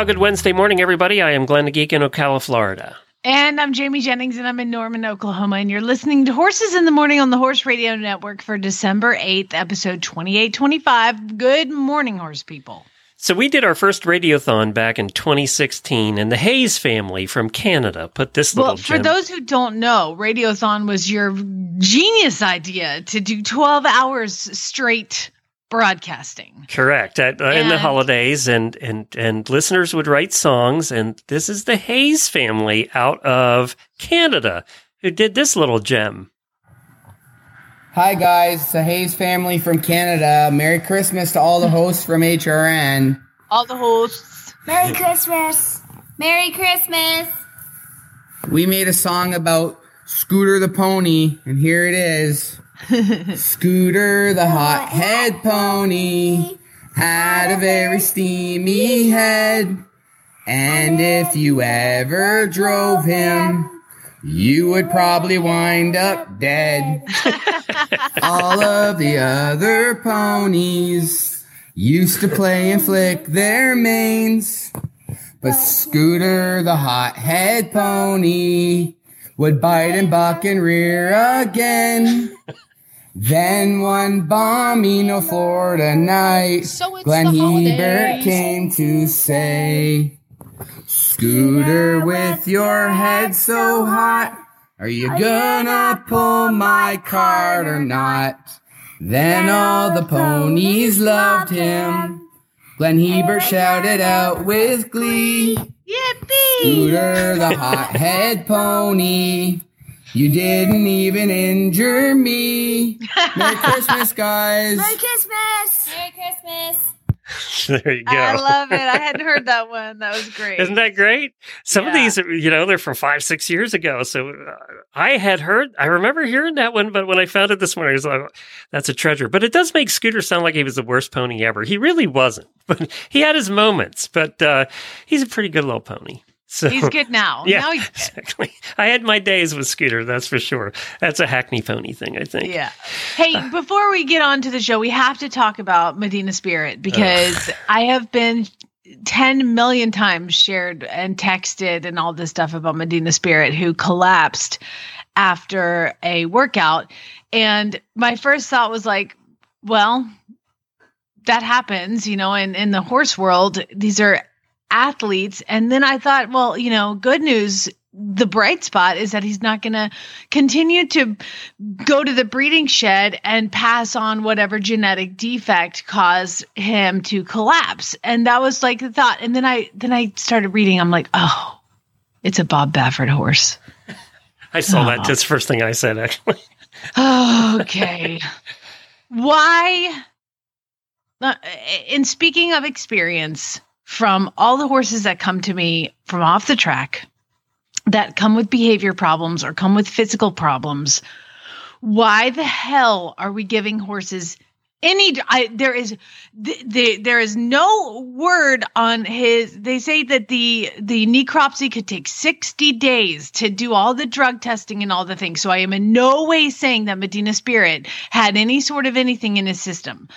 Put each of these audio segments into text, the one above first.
Well, good Wednesday morning, everybody. I am Glenn Geek in Ocala, Florida. And I'm Jamie Jennings, and I'm in Norman, Oklahoma. And you're listening to Horses in the Morning on the Horse Radio Network for December 8th, episode 2825. Good morning, horse people. So, we did our first radiothon back in 2016, and the Hayes family from Canada put this little Well, for gem- those who don't know, Radiothon was your genius idea to do 12 hours straight broadcasting. Correct. At, uh, in the holidays, and, and, and listeners would write songs, and this is the Hayes family out of Canada who did this little gem. Hi guys, it's the Hayes family from Canada. Merry Christmas to all the hosts from HRN. All the hosts. Merry Christmas. Merry Christmas. We made a song about Scooter the pony, and here it is. Scooter the hot head pony had a very steamy head. And if you ever drove him, you would probably wind up dead. All of the other ponies used to play and flick their manes. But Scooter, the hot head pony, would bite and buck and rear again. Then one balmy no Florida night, So Glenn Hebert came to say, Scooter with your head so hot, are you gonna pull my cart or not? Then all the ponies loved him. Glenn Hebert shouted out with glee. Yippee! Scooter the hot head pony. You didn't even injure me. Merry Christmas, guys. Merry Christmas. Merry Christmas. there you go. I love it. I hadn't heard that one. That was great. Isn't that great? Some of Yeah. these, you know, they're from five, six years ago. So uh, I had heard, I remember hearing that one, but when I found it this morning, I was like, that's a treasure. But it does make Scooter sound like he was the worst pony ever. He really wasn't, but he had his moments, but uh, he's a pretty good little pony. So He's good now. Yeah, Now exactly. I had my days with Scooter, that's for sure. That's a Hackney pony thing, I think. Yeah. Hey, uh, before we get on to the show, we have to talk about Medina Spirit because I have been 10 million times shared and texted and all this stuff about Medina Spirit who collapsed after a workout. And my first thought was like, well, that happens, you know, in, in the horse world, these are athletes. And then I thought, well, you know, good news. The bright spot is that he's not going to continue to go to the breeding shed and pass on whatever genetic defect caused him to collapse. And that was like the thought. And then I then I started reading. I'm like, oh, it's a Bob Baffert horse. I saw that. That's the first thing I said, actually. okay. Why? Uh, in speaking of experience, from all the horses that come to me from off the track that come with behavior problems or come with physical problems, why the hell are we giving horses any I, there is th- the, there is no word on his they say that the the necropsy could take 60 days to do all the drug testing and all the things. So i am in no way saying that medina spirit had any sort of anything in his system.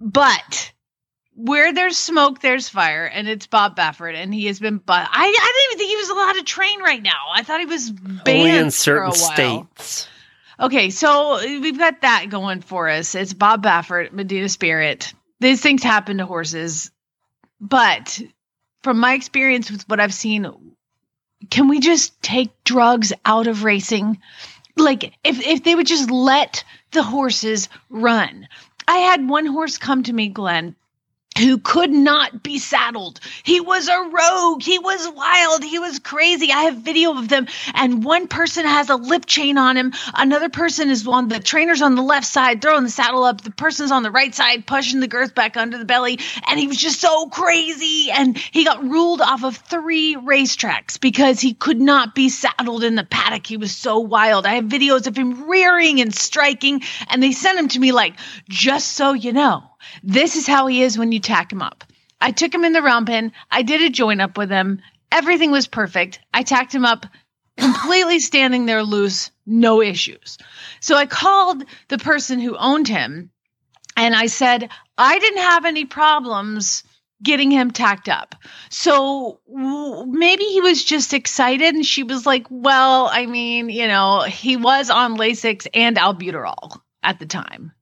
But where there's smoke, there's fire, and it's Bob Baffert, and he has been. But I, I didn't even think he was allowed to train right now. I thought he was banned in for certain a while. states. Okay, so we've got that going for us. It's Bob Baffert, Medina Spirit. These things happen to horses, but from my experience with what I've seen, can we just take drugs out of racing? Like if if they would just let the horses run. I had one horse come to me, Glenn, who could not be saddled. He was a rogue. He was wild. He was crazy. I have video of them. And one person has a lip chain on him. Another person is on the trainer's on the left side, throwing the saddle up. The person's on the right side, pushing the girth back under the belly. And he was just so crazy. And he got ruled off of three racetracks because he could not be saddled in the paddock. He was so wild. I have videos of him rearing and striking. And they sent him to me like, just so you know this is how he is when you tack him up. I took him in the round pen. I did a join up with him. Everything was perfect. I tacked him up completely standing there loose, no issues. So I called the person who owned him and I said, I didn't have any problems getting him tacked up. So maybe he was just excited and she was like, well, I mean, you know, he was on Lasix and albuterol at the time.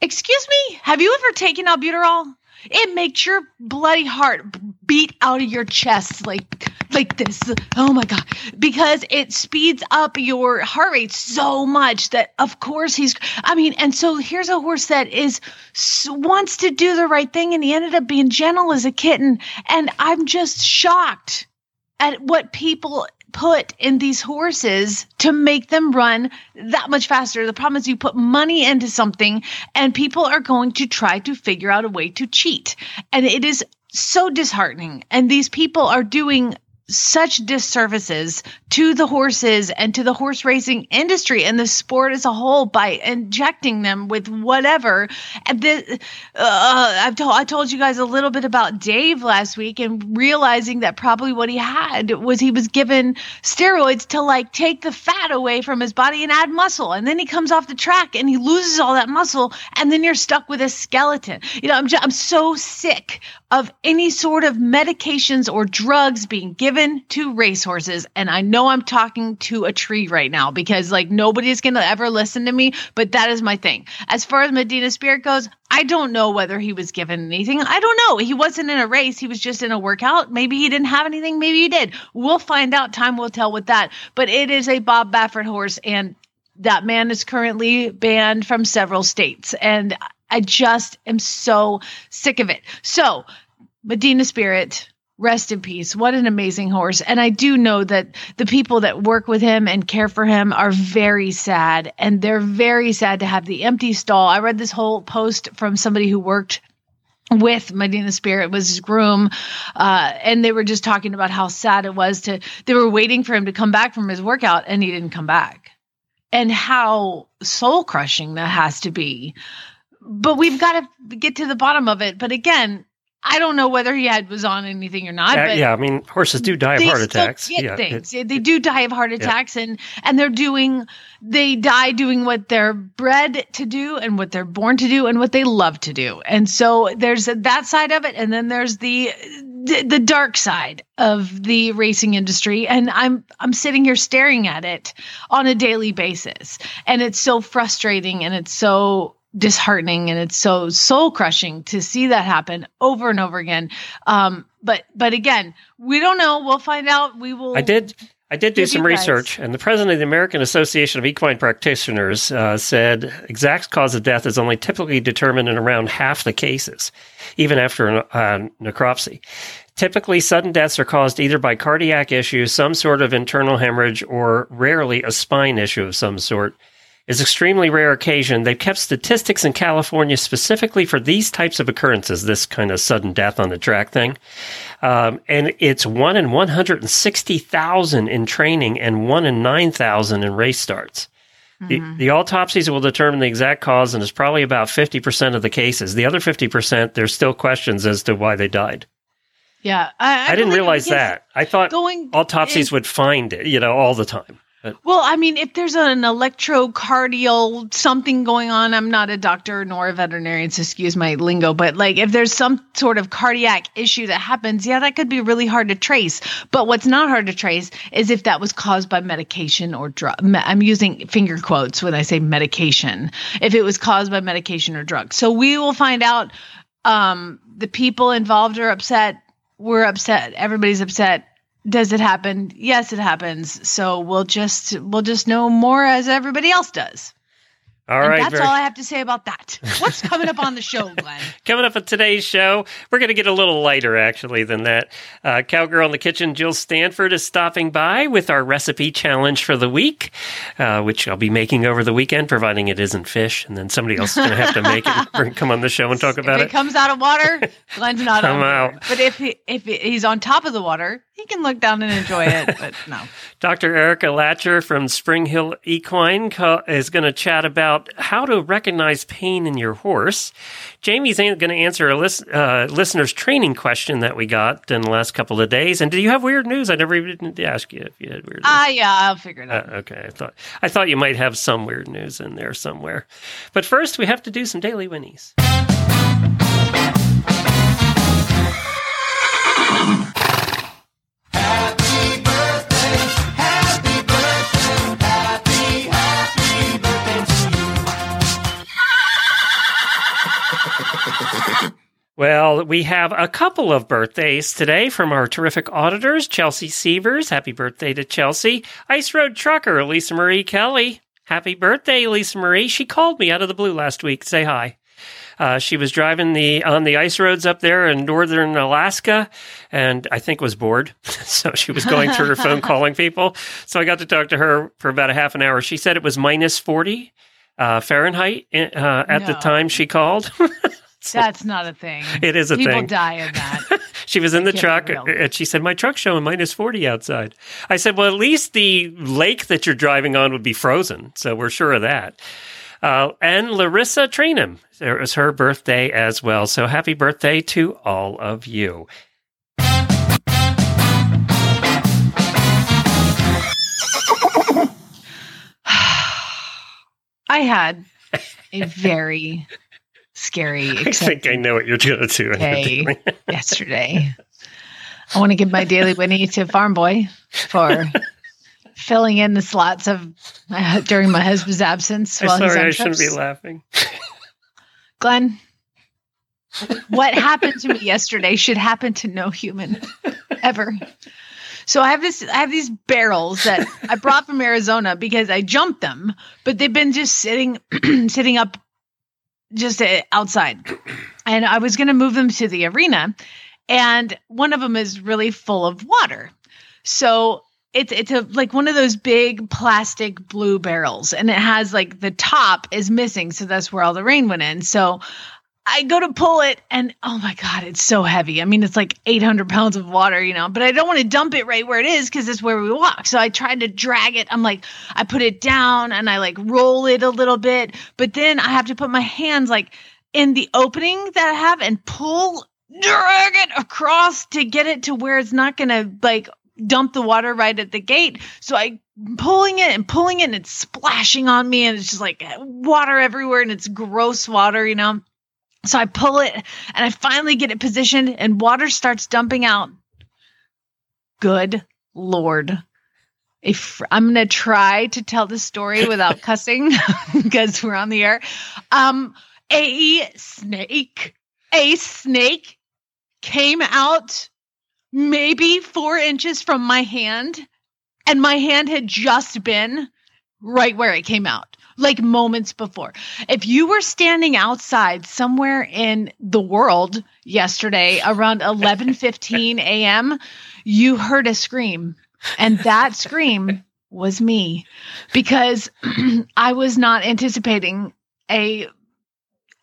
Excuse me, have you ever taken albuterol? It makes your bloody heart beat out of your chest like like this. Oh my god. Because it speeds up your heart rate so much that of course he's I mean, and so here's a horse that is wants to do the right thing and he ended up being gentle as a kitten and I'm just shocked at what people put in these horses to make them run that much faster. The problem is you put money into something and people are going to try to figure out a way to cheat. And it is so disheartening. And these people are doing such disservices to the horses and to the horse racing industry and the sport as a whole by injecting them with whatever. And the, uh, I've told I told you guys a little bit about Dave last week and realizing that probably what he had was he was given steroids to like take the fat away from his body and add muscle, and then he comes off the track and he loses all that muscle, and then you're stuck with a skeleton. You know, I'm just, I'm so sick of any sort of medications or drugs being given to racehorses. And I know I'm talking to a tree right now because like nobody's going to ever listen to me, but that is my thing. As far as Medina Spirit goes, I don't know whether he was given anything. I don't know. He wasn't in a race. He was just in a workout. Maybe he didn't have anything. Maybe he did. We'll find out. Time will tell with that. But it is a Bob Baffert horse and that man is currently banned from several states. And I just am so sick of it. So Medina Spirit, rest in peace. What an amazing horse. And I do know that the people that work with him and care for him are very sad. And they're very sad to have the empty stall. I read this whole post from somebody who worked with Medina Spirit was his groom, uh, and they were just talking about how sad it was to. They were waiting for him to come back from his workout, and he didn't come back, and how soul crushing that has to be. But we've got to get to the bottom of it. But again, I don't know whether he had was on anything or not. Uh, but yeah, I mean, horses do die of heart attacks. Yeah, things. it- they do die of heart attacks, and and they're doing they die doing what they're bred to do and what they're born to do and what they love to do. And so there's that side of it, and then there's the the, the dark side of the racing industry and i'm i'm sitting here staring at it on a daily basis and it's so frustrating and it's so disheartening and it's so soul crushing to see that happen over and over again um but but again we don't know we'll find out we will I did. I did do some research, and the president of the American Association of Equine Practitioners uh, said exact cause of death is only typically determined in around half the cases, even after a uh, necropsy. Typically, sudden deaths are caused either by cardiac issues, some sort of internal hemorrhage, or rarely a spine issue of some sort. Is extremely rare occasion. They've kept statistics in California specifically for these types of occurrences, this kind of sudden death on the track thing. Um, and it's one in 160,000 in training and one in 9,000 in race starts. The, the autopsies will determine the exact cause, and it's probably about 50% of the cases. The other 50%, there's still questions as to why they died. yeah i, I, didn't realize that. I thought going autopsies if- would find it, you know, all the time. But Well, I mean, if there's an electrocardial something going on, I'm not a doctor nor a veterinarian, so excuse my lingo, but like if there's some sort of cardiac issue that happens, yeah, that could be really hard to trace. But what's not hard to trace is if that was caused by medication or drug. I'm using finger quotes when I say medication. If it was caused by medication or drug. So we will find out. Um, the people involved are upset. We're upset. Everybody's upset does it happen yes it happens so we'll just we'll just know more as everybody else does All and right, that's very- all I have to say about that. What's coming up on the show, Glenn? Coming up on today's show, we're going to get a little lighter actually than that. Uh, Cowgirl in the Kitchen, Jill Stanford is stopping by with our recipe challenge for the week, uh, which I'll be making over the weekend, providing it isn't fish. And then somebody else is going to have to make it, come on the show and talk about it. if it, it. comes out of water, Glenn's not I'm on out. But if he, if he's on top of the water, he can look down and enjoy it. But no, Dr. Erica Lacher from Springhill Equine co- is going to chat about how to recognize pain in your horse. Jamie's going to answer a lis- uh, listener's training question that we got in the last couple of days. And do you have weird news? I never even asked you if you had weird news. ah, yeah, I'll figure it Uh, out. okay, I thought I thought you might have some weird news in there somewhere. But first, we have to do some daily winnies. Well, we have a couple of birthdays today from our terrific auditors. Chelsea Sievers, happy birthday to Chelsea. Ice Road Trucker, Lisa Marie Kelly, happy birthday, Lisa Marie. She called me out of the blue last week say hi. Uh, she was driving the on the ice roads up there in northern Alaska, and I think was bored, so she was going through her phone calling people. So I got to talk to her for about a half an hour. She said it was minus forty uh, Fahrenheit uh, at the time she called. That's not a thing. It is a People thing. People die in that. She was in the truck and she said, My truck's showing minus 40 outside. I said, Well, at least the lake that you're driving on would be frozen. So we're sure of that. Uh, and Larissa Trainham, it was her birthday as well. So happy birthday to all of you. I had a very scary I think I know what you're going to do. day yesterday. I want to give my daily Winnie to Farm Boy for filling in the slots of uh, during my husband's absence I'm sorry, I shouldn't be laughing. Glenn, what happened to me yesterday should happen to no human ever. So I have this I have these barrels that I brought from Arizona because I jumped them, but they've been just sitting sitting up just uh, outside. And I was going to move them to the arena and one of them is really full of water. So it's it's a like one of those big plastic blue barrels and it has like the top is missing so that's where all the rain went in so i go to pull it and oh my god it's so heavy i mean it's like 800 pounds of water you know but i don't want to dump it right where it is because it's where we walk so i tried to drag it i'm like i put it down and i like roll it a little bit but then i have to put my hands like in the opening that i have and pull drag it across to get it to where it's not gonna like dump the water right at the gate. So I pulling it and pulling it and it's splashing on me and it's just like water everywhere and it's gross water, you know. So I pull it and I finally get it positioned and water starts dumping out. Good lord. If I'm going to try to tell the story without cussing because we're on the air. Um a snake, a snake came out maybe four inches from my hand, and my hand had just been right where it came out, like moments before. If you were standing outside somewhere in the world yesterday around 11:15 a.m., you heard a scream, and that scream was me because I was not anticipating a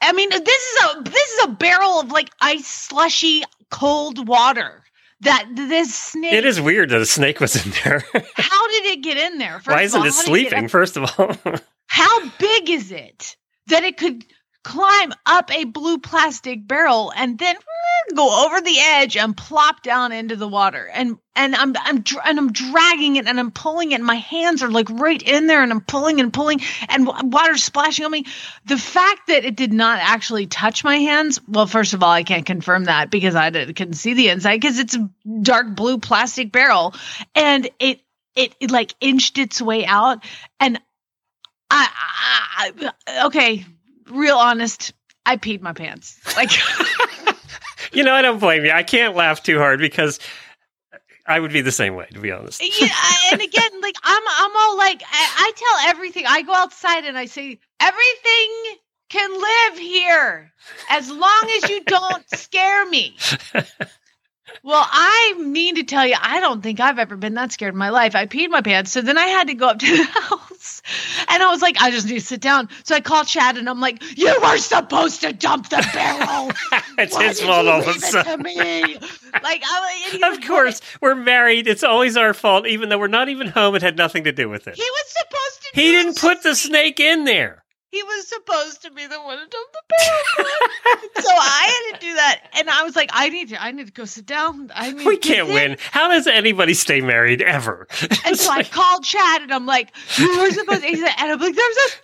I mean, this is a this is a barrel of like ice slushy cold water that this snake. It is weird that a snake was in there. How did it get in there? First Why isn't all, it sleeping, get first of all? how big is it that it could climb up a blue plastic barrel and then eh, go over the edge and plop down into the water? And and I'm I'm and I'm dragging it and I'm pulling it. And my hands are like right in there and I'm pulling and pulling and wa- water's splashing on me. The fact that it did not actually touch my hands, well, first of all, I can't confirm that because I did, couldn't see the inside because it's a dark blue plastic barrel, and it it, it like inched its way out, and I, I, okay, real honest, I peed my pants. Like you know, I don't blame you. I can't laugh too hard because I would be the same way, to be honest. yeah, and again, like I'm I'm all like I, I tell everything. I go outside and I say Everything can live here as long as you don't scare me. Well, I mean to tell you, I don't think I've ever been that scared in my life. I peed my pants, so then I had to go up to the house, and I was like, I just need to sit down. So I called Chad, and I'm like, "You were supposed to dump the barrel. it's Why his fault all of a sudden. to me?" Like, I, and he was Of course, we're married. It's always our fault, even though we're not even home. It had nothing to do with it. He was supposed to. He didn't put the snake in there. He was supposed to be the one to dump the barrel. so I had to do that, and I was like, I need to, I need to go sit down. I need We can't win. How does anybody stay married ever? And so I called Chad and I'm like, you were supposed to, and I'm like, there's a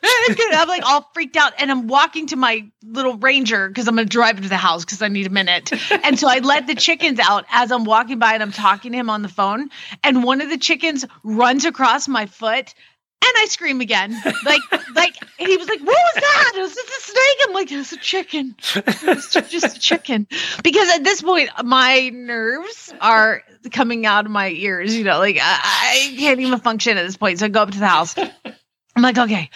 I'm like all freaked out. And I'm walking to my little ranger because I'm going to drive into the house because I need a minute. And so I let the chickens out as I'm walking by and I'm talking to him on the phone. And one of the chickens runs across my foot. And I scream again, like, like, and he was like, "What was that? It was just a snake." I'm like, "It's a chicken. It's just a chicken." Because at this point, my nerves are coming out of my ears. You know, like I, I can't even function at this point. So I go up to the house. I'm like, okay,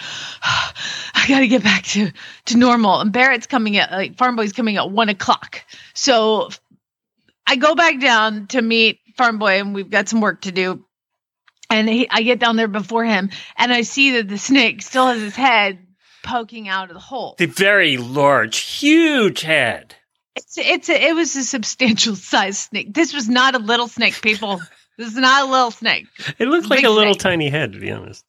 I got to get back to to normal. And Barrett's coming at like Farm Boy's coming at one o'clock. So I go back down to meet Farm Boy, and we've got some work to do. And he, I get down there before him, and I see that the snake still has his head poking out of the hole. the very large, huge head. It's it's a, it was a substantial size snake. This was not a little snake, people. this is not a little snake. It looked like Big a little snake. tiny head, to be honest.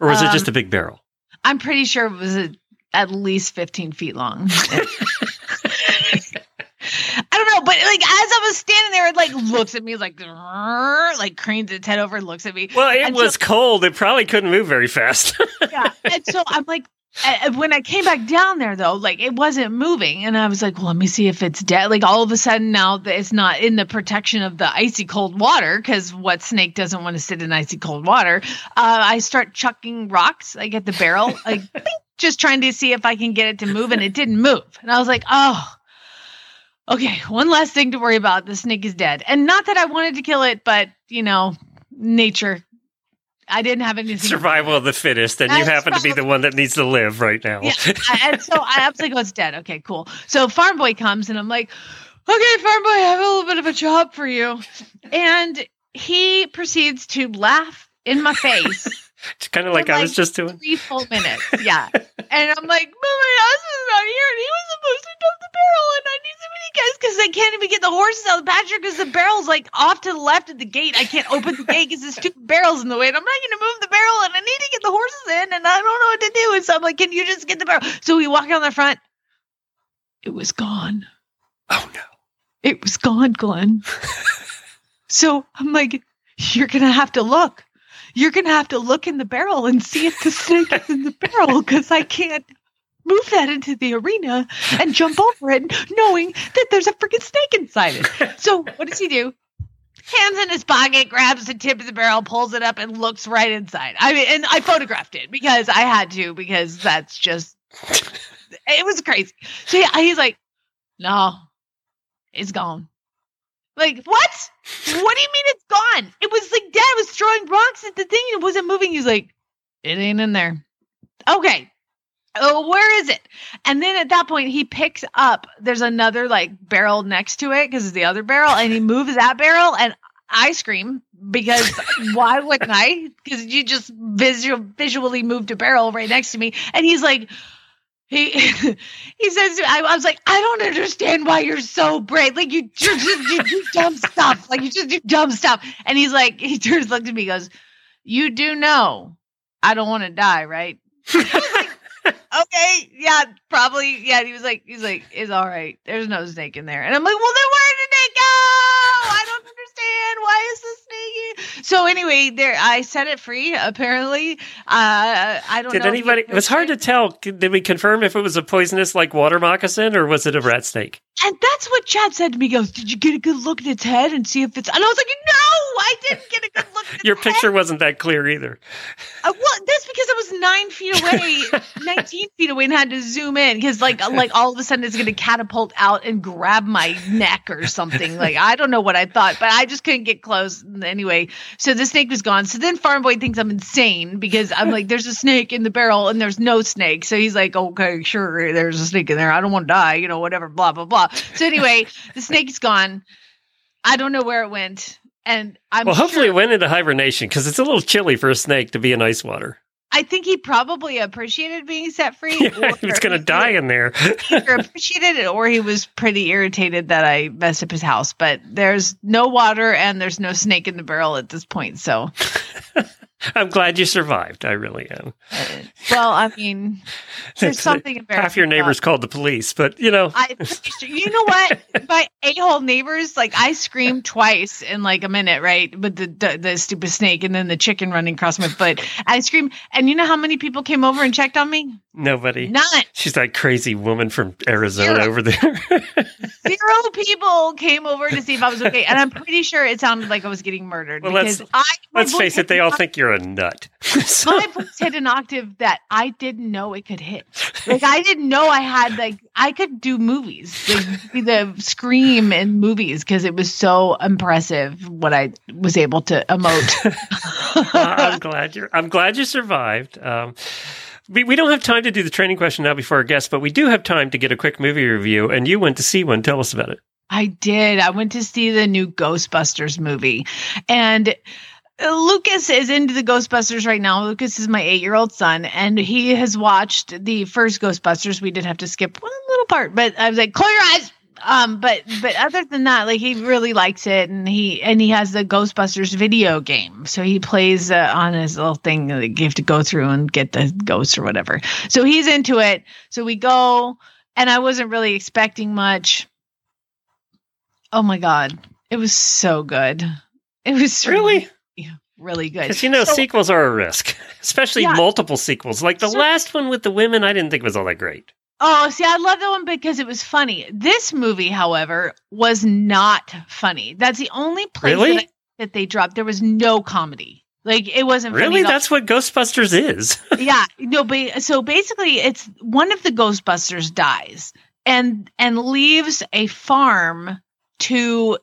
Or was it Um, just a big barrel? I'm pretty sure it was a, at least 15 feet long. I don't know, but like as I was standing there, it like looks at me like like cranes its head over and looks at me. Well, it and so- was cold. It probably couldn't move very fast. yeah. And so I'm like, when I came back down there though, like it wasn't moving, and I was like, well, let me see if it's dead. Like all of a sudden now that it's not in the protection of the icy cold water, because what snake doesn't want to sit in icy cold water? Uh, I start chucking rocks like at the barrel, like just trying to see if I can get it to move, and it didn't move. And I was like, oh. Okay, one last thing to worry about. The snake is dead. And not that I wanted to kill it, but you know, nature. I didn't have anything. Survival of the fittest, and you happen to be the one that needs to live right now. Yeah. And so I was like, oh, it's dead. Okay, cool. So Farm Boy comes and I'm like, okay, Farm Boy, I have a little bit of a job for you. And he proceeds to laugh in my face it's kind of like I was like just doing. three full minutes. Yeah. And I'm like, but my husband's not here and he was supposed to dump the barrel and I need somebody guys because I can't even get the horses out of the pasture because the barrel's like off to the left of the gate. I can't open the gate because the stupid barrel's in the way and I'm not going to move the barrel and I need to get the horses in and I don't know what to do. And so I'm like, can you just get the barrel? So we walk down the front. It was gone. Oh no! It was gone, Glenn. so I'm like, you're gonna have to look. You're gonna have to look in the barrel and see if the snake is in the barrel because I can't move that into the arena and jump over it knowing that there's a freaking snake inside it. So what does he do? Hands in his pocket, grabs the tip of the barrel, pulls it up, and looks right inside. I mean, and I photographed it because I had to because that's just it was crazy. So yeah, he's like, no, it's gone. Like, what? What do you mean it's gone? It was like dad was throwing rocks at the thing and it wasn't moving. He's like, it ain't in there. Okay. Oh, where is it? And then at that point, he picks up, there's another like barrel next to it because it's the other barrel, and he moves that barrel, and I scream because why wouldn't I? Because you just visual, visually moved a barrel right next to me. And he's like, he he says I, I was like I don't understand why you're so brave. Like you just, just you do dumb stuff. Like you just do dumb stuff. And he's like he turns looks at me goes you do know I don't want to die right? Like, okay yeah probably yeah. He was like he's like it's all right. There's no snake in there. And I'm like well then did it go I don't understand why is the snake so anyway there I set it free apparently uh I don't Did know anybody? It was hard to tell. Did we confirm if it was a poisonous like water moccasin or was it a rat snake? And that's what Chad said to me. He goes, Did you get a good look at its head and see if it's. And I was like, No, I didn't get a good look at its Your head." picture wasn't that clear either. Uh, well, that's because I was nine feet away, 19 feet away, and had to zoom in because, like, like all of a sudden it's going to catapult out and grab my neck or something. Like, I don't know what I thought, but I just couldn't get close. Anyway, so the snake was gone. So then Farm Boy thinks I'm insane because I'm like, there's a snake in the barrel and there's no snake. So he's like, okay, sure, there's a snake in there. I don't want to die, you know, whatever, blah, blah, blah. So anyway, the snake's gone. I don't know where it went. And I'm Well, hopefully sure- it went into hibernation because it's a little chilly for a snake to be in ice water. I think he probably appreciated being set free. Yeah, he was going to die in there. either appreciated it or he was pretty irritated that I messed up his house. But there's no water and there's no snake in the barrel at this point. So, I'm glad you survived. I really am. well, I mean, there's something embarrassing. Half your neighbors called the police, but you know, I, you know what? My a-hole neighbors, like I screamed twice in like a minute, right? With the, the the stupid snake and then the chicken running across my foot. I screamed, and you know how many people came over and checked on me? nobody. None. She's that crazy woman from Arizona Zero. over there. Zero people came over to see if I was okay, and I'm pretty sure it sounded like I was getting murdered Well, because let's- I. Let's face it, they all think you're a nut. So- my voice hit an octave that I didn't know it could hit. Like I didn't know I had like I could do movies, like the scream in movies because it was so impressive what I was able to emote. Uh, I'm glad you're. I'm glad you survived. Um, we, we don't have time to do the training question now before our guests, but we do have time to get a quick movie review. And you went to see one. Tell us about it. I did. I went to see the new Ghostbusters movie. And Lucas is into the Ghostbusters right now. Lucas is my eight year old son, and he has watched the first Ghostbusters. We did have to skip one little part, but I was like, close your eyes. Um, but but other than that, like he really likes it, and he and he has the Ghostbusters video game, so he plays uh, on his little thing that you have to go through and get the ghosts or whatever. So he's into it. So we go, and I wasn't really expecting much. Oh my god, it was so good. It was Really? Really good. Because you know, So- sequels are a risk, especially Yeah. multiple sequels. Like the So- last one with the women, I didn't think was all that great. Oh, see, I love that one because it was funny. This movie, however, was not funny. That's the only place Really? that, I- that they dropped. There was no comedy. Like it wasn't Really, that's what Ghostbusters is. yeah no but so basically it's one of the ghostbusters dies and and leaves a farm to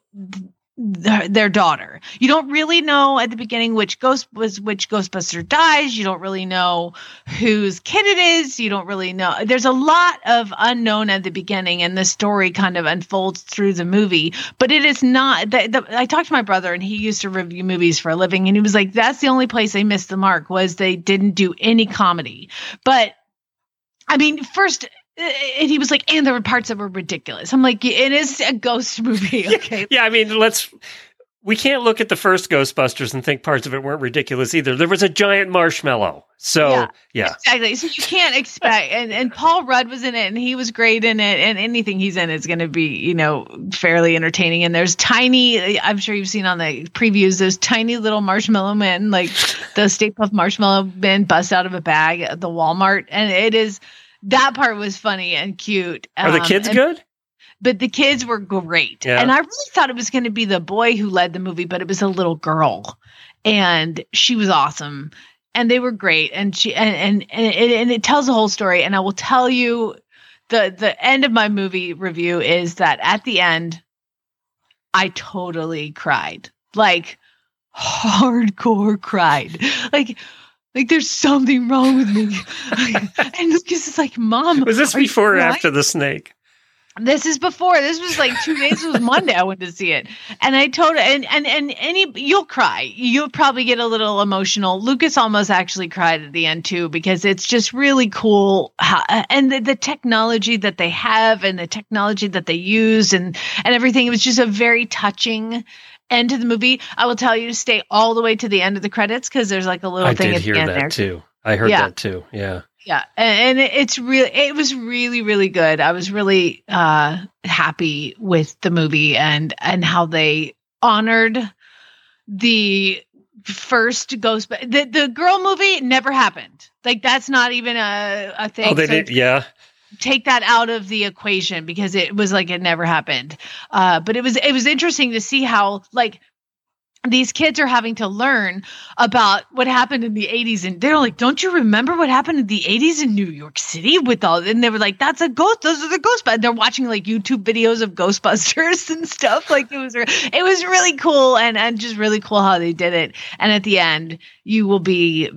their, their daughter. You don't really know at the beginning which ghost was which ghostbuster dies. You don't really know whose kid it is. You don't really know. There's a lot of unknown at the beginning and the story kind of unfolds through the movie but it is not the, the, i talked to my brother and he used to review movies for a living and he was like that's the only place they missed the mark was they didn't do any comedy. But i mean first and he was like and there were parts that were ridiculous i'm like it is a ghost movie okay yeah, I mean, let's. We can't look at the first Ghostbusters and think parts of it weren't ridiculous either. There was a giant marshmallow. So, Yeah. yeah. Exactly. So you can't expect, and, and Paul Rudd was in it, and he was great in it, and anything he's in is going to be, you know, fairly entertaining. And there's tiny, I'm sure you've seen on the previews, those tiny little marshmallow men, like the Stay Puft marshmallow men bust out of a bag at the Walmart, and it is that part was funny and cute. Are the Um, kids and- good? but the kids were great. Yeah. And I really thought it was going to be the boy who led the movie, but it was a little girl. And she was awesome. And they were great. And she and and and it, and it tells the whole story. And I will tell you the the end of my movie review is that at the end I totally cried. Like hardcore cried. Like like there's something wrong with me. and Lucas is like, Mom, Was this before or after the snake? This is before. This was like two days. It was Monday. I went to see it, and I told and and and any you'll cry. You'll probably get a little emotional. Lucas almost actually cried at the end too because it's just really cool. How, and the, the technology that they have and the technology that they use and and everything. It was just a very touching end to the movie. I will tell you to stay all the way to the end of the credits because there's like a little I thing did at hear the end that there. too. I heard Yeah. that too. Yeah. Yeah, and, and it's really it was really really good. I was really uh happy with the movie and and how they honored the first ghost the the girl movie never happened. Like that's not even a a thing. Oh, they So did. Yeah. Take that out of the equation because it was like it never happened. Uh, but it was it was interesting to see how like these kids are having to learn about what happened in the 80s and they're like don't you remember what happened in the 80s in new york city with all and they were like that's a ghost those are the ghostbusters. And they're watching like youtube videos of ghostbusters and stuff. Like it was it was really cool and and just really cool how they did it. And at the end you will be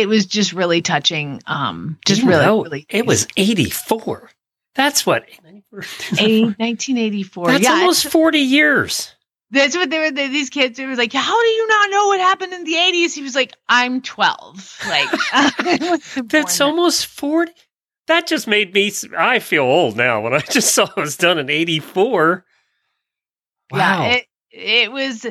it was just really touching um just You really know, really It was 84. That's what. 80, 1984 That's yeah almost 40 years. That's what they were. they- These kids it was like, "How do you not know what happened in the '80s?" He was like, "I'm 12." Like, That's almost 40. That just made me, I feel old now when I just saw it was done in 84. Wow. Yeah, it it was.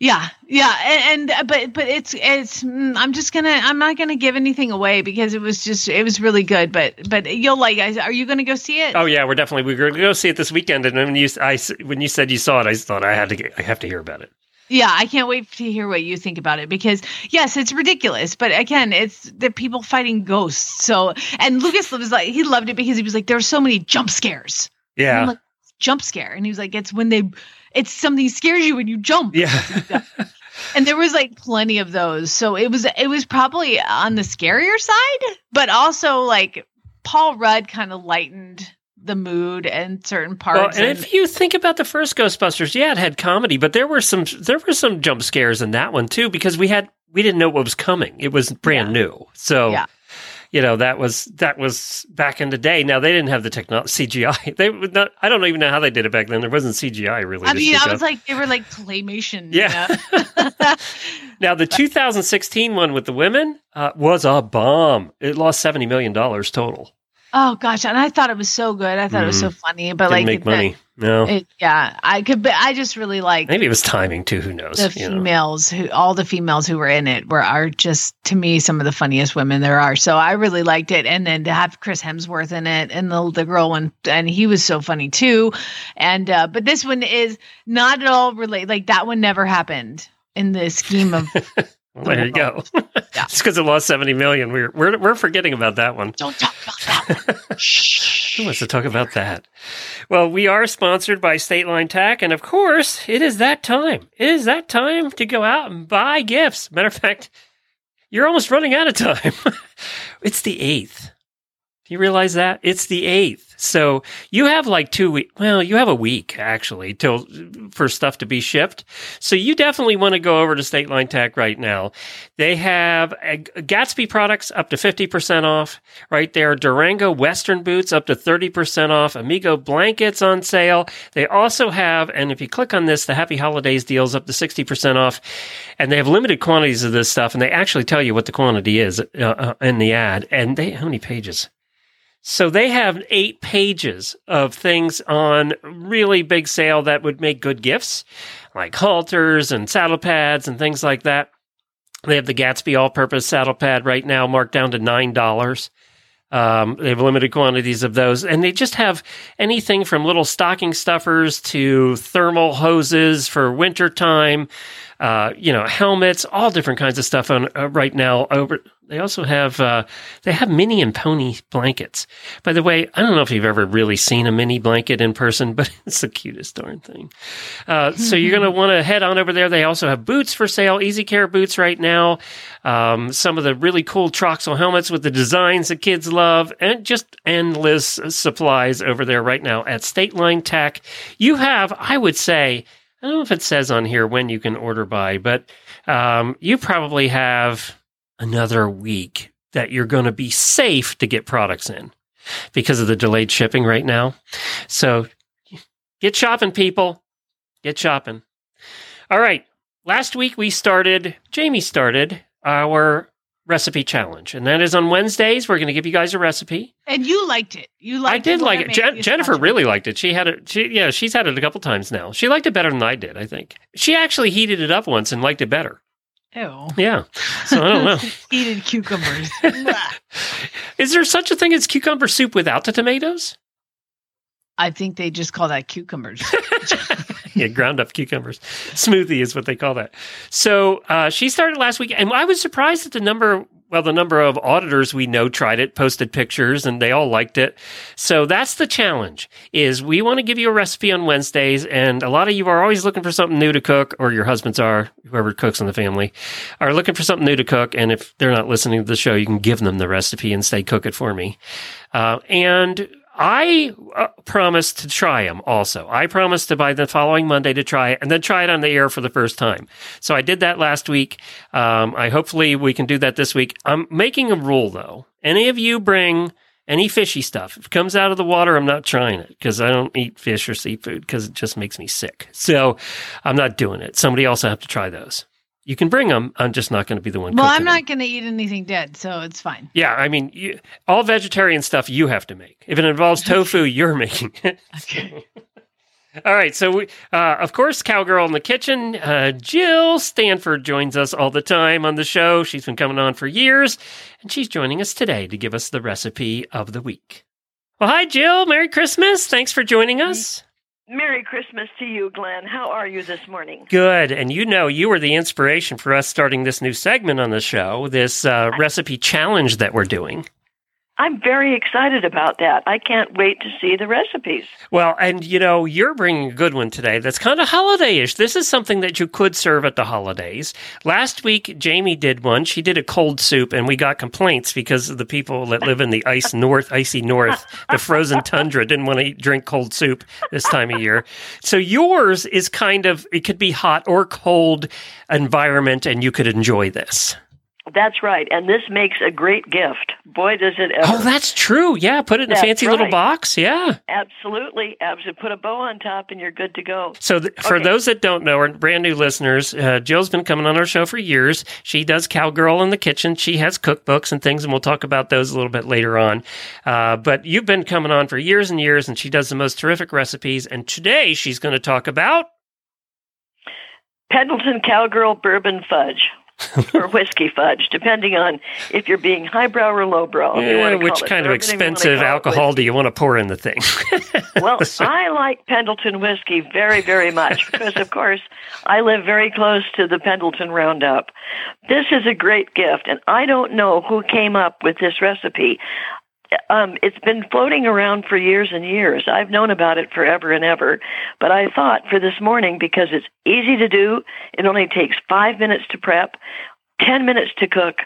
Yeah, yeah, and, and but but it's it's. mm, I'm just gonna. I'm not gonna give anything away because it was just it was really good. But but you'll like. Are you gonna go see it? Oh yeah, we're definitely we're to go see it this weekend. And when you I when you said you saw it, I thought I had to get, I have to hear about it. Yeah, I can't wait to hear what you think about it because yes, it's ridiculous, but again, it's the people fighting ghosts. So, and Lucas was like, he loved it because he was like, there were so many jump scares. Yeah, like, jump scare, and he was like, it's when they, it's something scares you when you jump. yeah. And there was like plenty of those, so it was it was probably on the scarier side, but also like Paul Rudd kind of lightened the mood and certain well, parts. and and- if you think about the first Ghostbusters, yeah, it had comedy, but there were some there were some jump scares in that one too because we had we didn't know what was coming. It was brand new, so Yeah. You know that was that was back in the day. Now they didn't have the technology CGI. They would not. I don't even know how they did it back then. There wasn't CGI really. I mean, I was of. like, they were like claymation. Yeah. You know? Now, the 2016 one with the women uh, was a bomb. It lost $70 million total. oh gosh, and I thought it was so good. I thought it was so funny, but Didn't like make the- money. No. It, yeah, I could, but I just really like Maybe it was timing too. Who knows? the you know. females who, all the females who were in it were are just to me some of the funniest women there are. So I really liked it, and then to have Chris Hemsworth in it, and the the girl one, and he was so funny too. And uh, but this one is not at all related. Like that one never happened in the scheme of. Well, there you go. Yeah. It's because it lost 70 million. We're, we're, we're forgetting about that one. Don't talk about that one. Who wants to talk about that? Well, we are sponsored by State Line Tack, and of course, it is that time. It is that time to go out and buy gifts. Matter of fact, you're almost running out of time. it's the 8th. Do you realize that? It's the 8th. So you have like two weeks. Well, you have a week actually till for stuff to be shipped. So you definitely want to go over to State Line Tack right now. They have uh, Gatsby products up to 50% off right there. Durango Western boots up to 30% off. Amigo blankets on sale. They also have, and if you click on this, the Happy Holidays deals up to 60% off. And they have limited quantities of this stuff. And they actually tell you what the quantity is uh, uh, in the ad. And they, how many pages? So they have eight pages of things on really big sale that would make good gifts, like halters and saddle pads and things like that. They have the Gatsby all-purpose saddle pad right now, marked down to nine dollars. Um, they have limited quantities of those, and they just have anything from little stocking stuffers to thermal hoses for wintertime, uh, you know, helmets, all different kinds of stuff on uh, right now. Over, they also have uh, they have mini and pony blankets. By the way, I don't know if you've ever really seen a mini blanket in person, but it's the cutest darn thing. Uh, so you're going to want to head on over there. They also have boots for sale, Easy Care boots right now. Um, some of the really cool Troxel helmets with the designs that kids love, and just endless supplies over there right now at State Line Tack. You have, I would say, I don't know if it says on here when you can order by, but um, you probably have another week that you're going to be safe to get products in because of the delayed shipping right now. So get shopping, people. Get shopping. All right. Last week we started, Jamie started our recipe challenge, and that is on Wednesdays. We're going to give you guys a recipe. And you liked it. You liked it. I did like it. you Jennifer really liked it. She had it. She yeah, she's had it a couple times now. She liked it better than I did. I think she actually heated it up once and liked it better. Ew. Yeah. So I don't know. Heated cucumbers. Is there such a thing as cucumber soup without the tomatoes? I think they just call that cucumbers. yeah, ground up cucumbers. Smoothie is what they call that. So uh, she started last week, and I was surprised at the number well, the number of auditors we know tried it, posted pictures, and they all liked it. So that's the challenge is we want to give you a recipe on Wednesdays. And a lot of you are always looking for something new to cook, or your husbands are, whoever cooks in the family, are looking for something new to cook. And if they're not listening to the show, you can give them the recipe and say, cook it for me. Uh, and I uh, promised to try them also. I promised to buy the following Monday to try it and then try it on the air for the first time. So I did that last week. Um, I hopefully we can do that this week. I'm making a rule though. Any of you bring any fishy stuff. If it comes out of the water, I'm not trying it because I don't eat fish or seafood because it just makes me sick. So I'm not doing it. Somebody else will have to try those. You can bring them. I'm just not going to be the one. Well, I'm not going to eat anything dead, so it's fine. Yeah, I mean, you, all vegetarian stuff you have to make. If it involves tofu, you're making it. Okay. All right, so we, uh, of course, cowgirl in the kitchen. Uh, Jill Stanford joins us all the time on the show. She's been coming on for years, and she's joining us today to give us the recipe of the week. Well, hi, Jill. Merry Christmas. Thanks for joining us. Merry Christmas to you, Glenn. How are you this morning? Good. And you know, you were the inspiration for us starting this new segment on the show, this uh, recipe challenge that we're doing. I'm very excited about that. I can't wait to see the recipes. Well, and you know, you're bringing a good one today that's kind of holiday ish. This is something that you could serve at the holidays. Last week, Jamie did one. She did a cold soup, and we got complaints because of the people that live in the ice north, icy north, the frozen tundra didn't want to drink cold soup this time of year. So yours is kind of, it could be hot or cold environment, and you could enjoy this. That's right. And this makes a great gift. Boy, does it ever. Oh, that's true. Yeah, put it in a That's fancy little box. Yeah. Absolutely. Absolutely. Put a bow on top and you're good to go. So, th- for those that don't know, or brand new listeners, uh, Jill's been coming on our show for years. She does Cowgirl in the Kitchen. She has cookbooks and things, and we'll talk about those a little bit later on. Uh, but you've been coming on for years and years, and she does the most terrific recipes. And today she's going to talk about. Pendleton Cowgirl Bourbon Fudge. or whiskey fudge, depending on if you're being highbrow or lowbrow. eh, which it kind of bourbon, if you wanna expensive alcohol do you want to pour in the thing? Well, I like Pendleton whiskey very, very much because, of course, I live very close to the Pendleton Roundup. This is a great gift, and I don't know who came up with this recipe. Um, it's been floating around for years and years. I've known about it forever and ever, but I thought for this morning because it's easy to do, it only takes five minutes to prep, ten minutes to cook,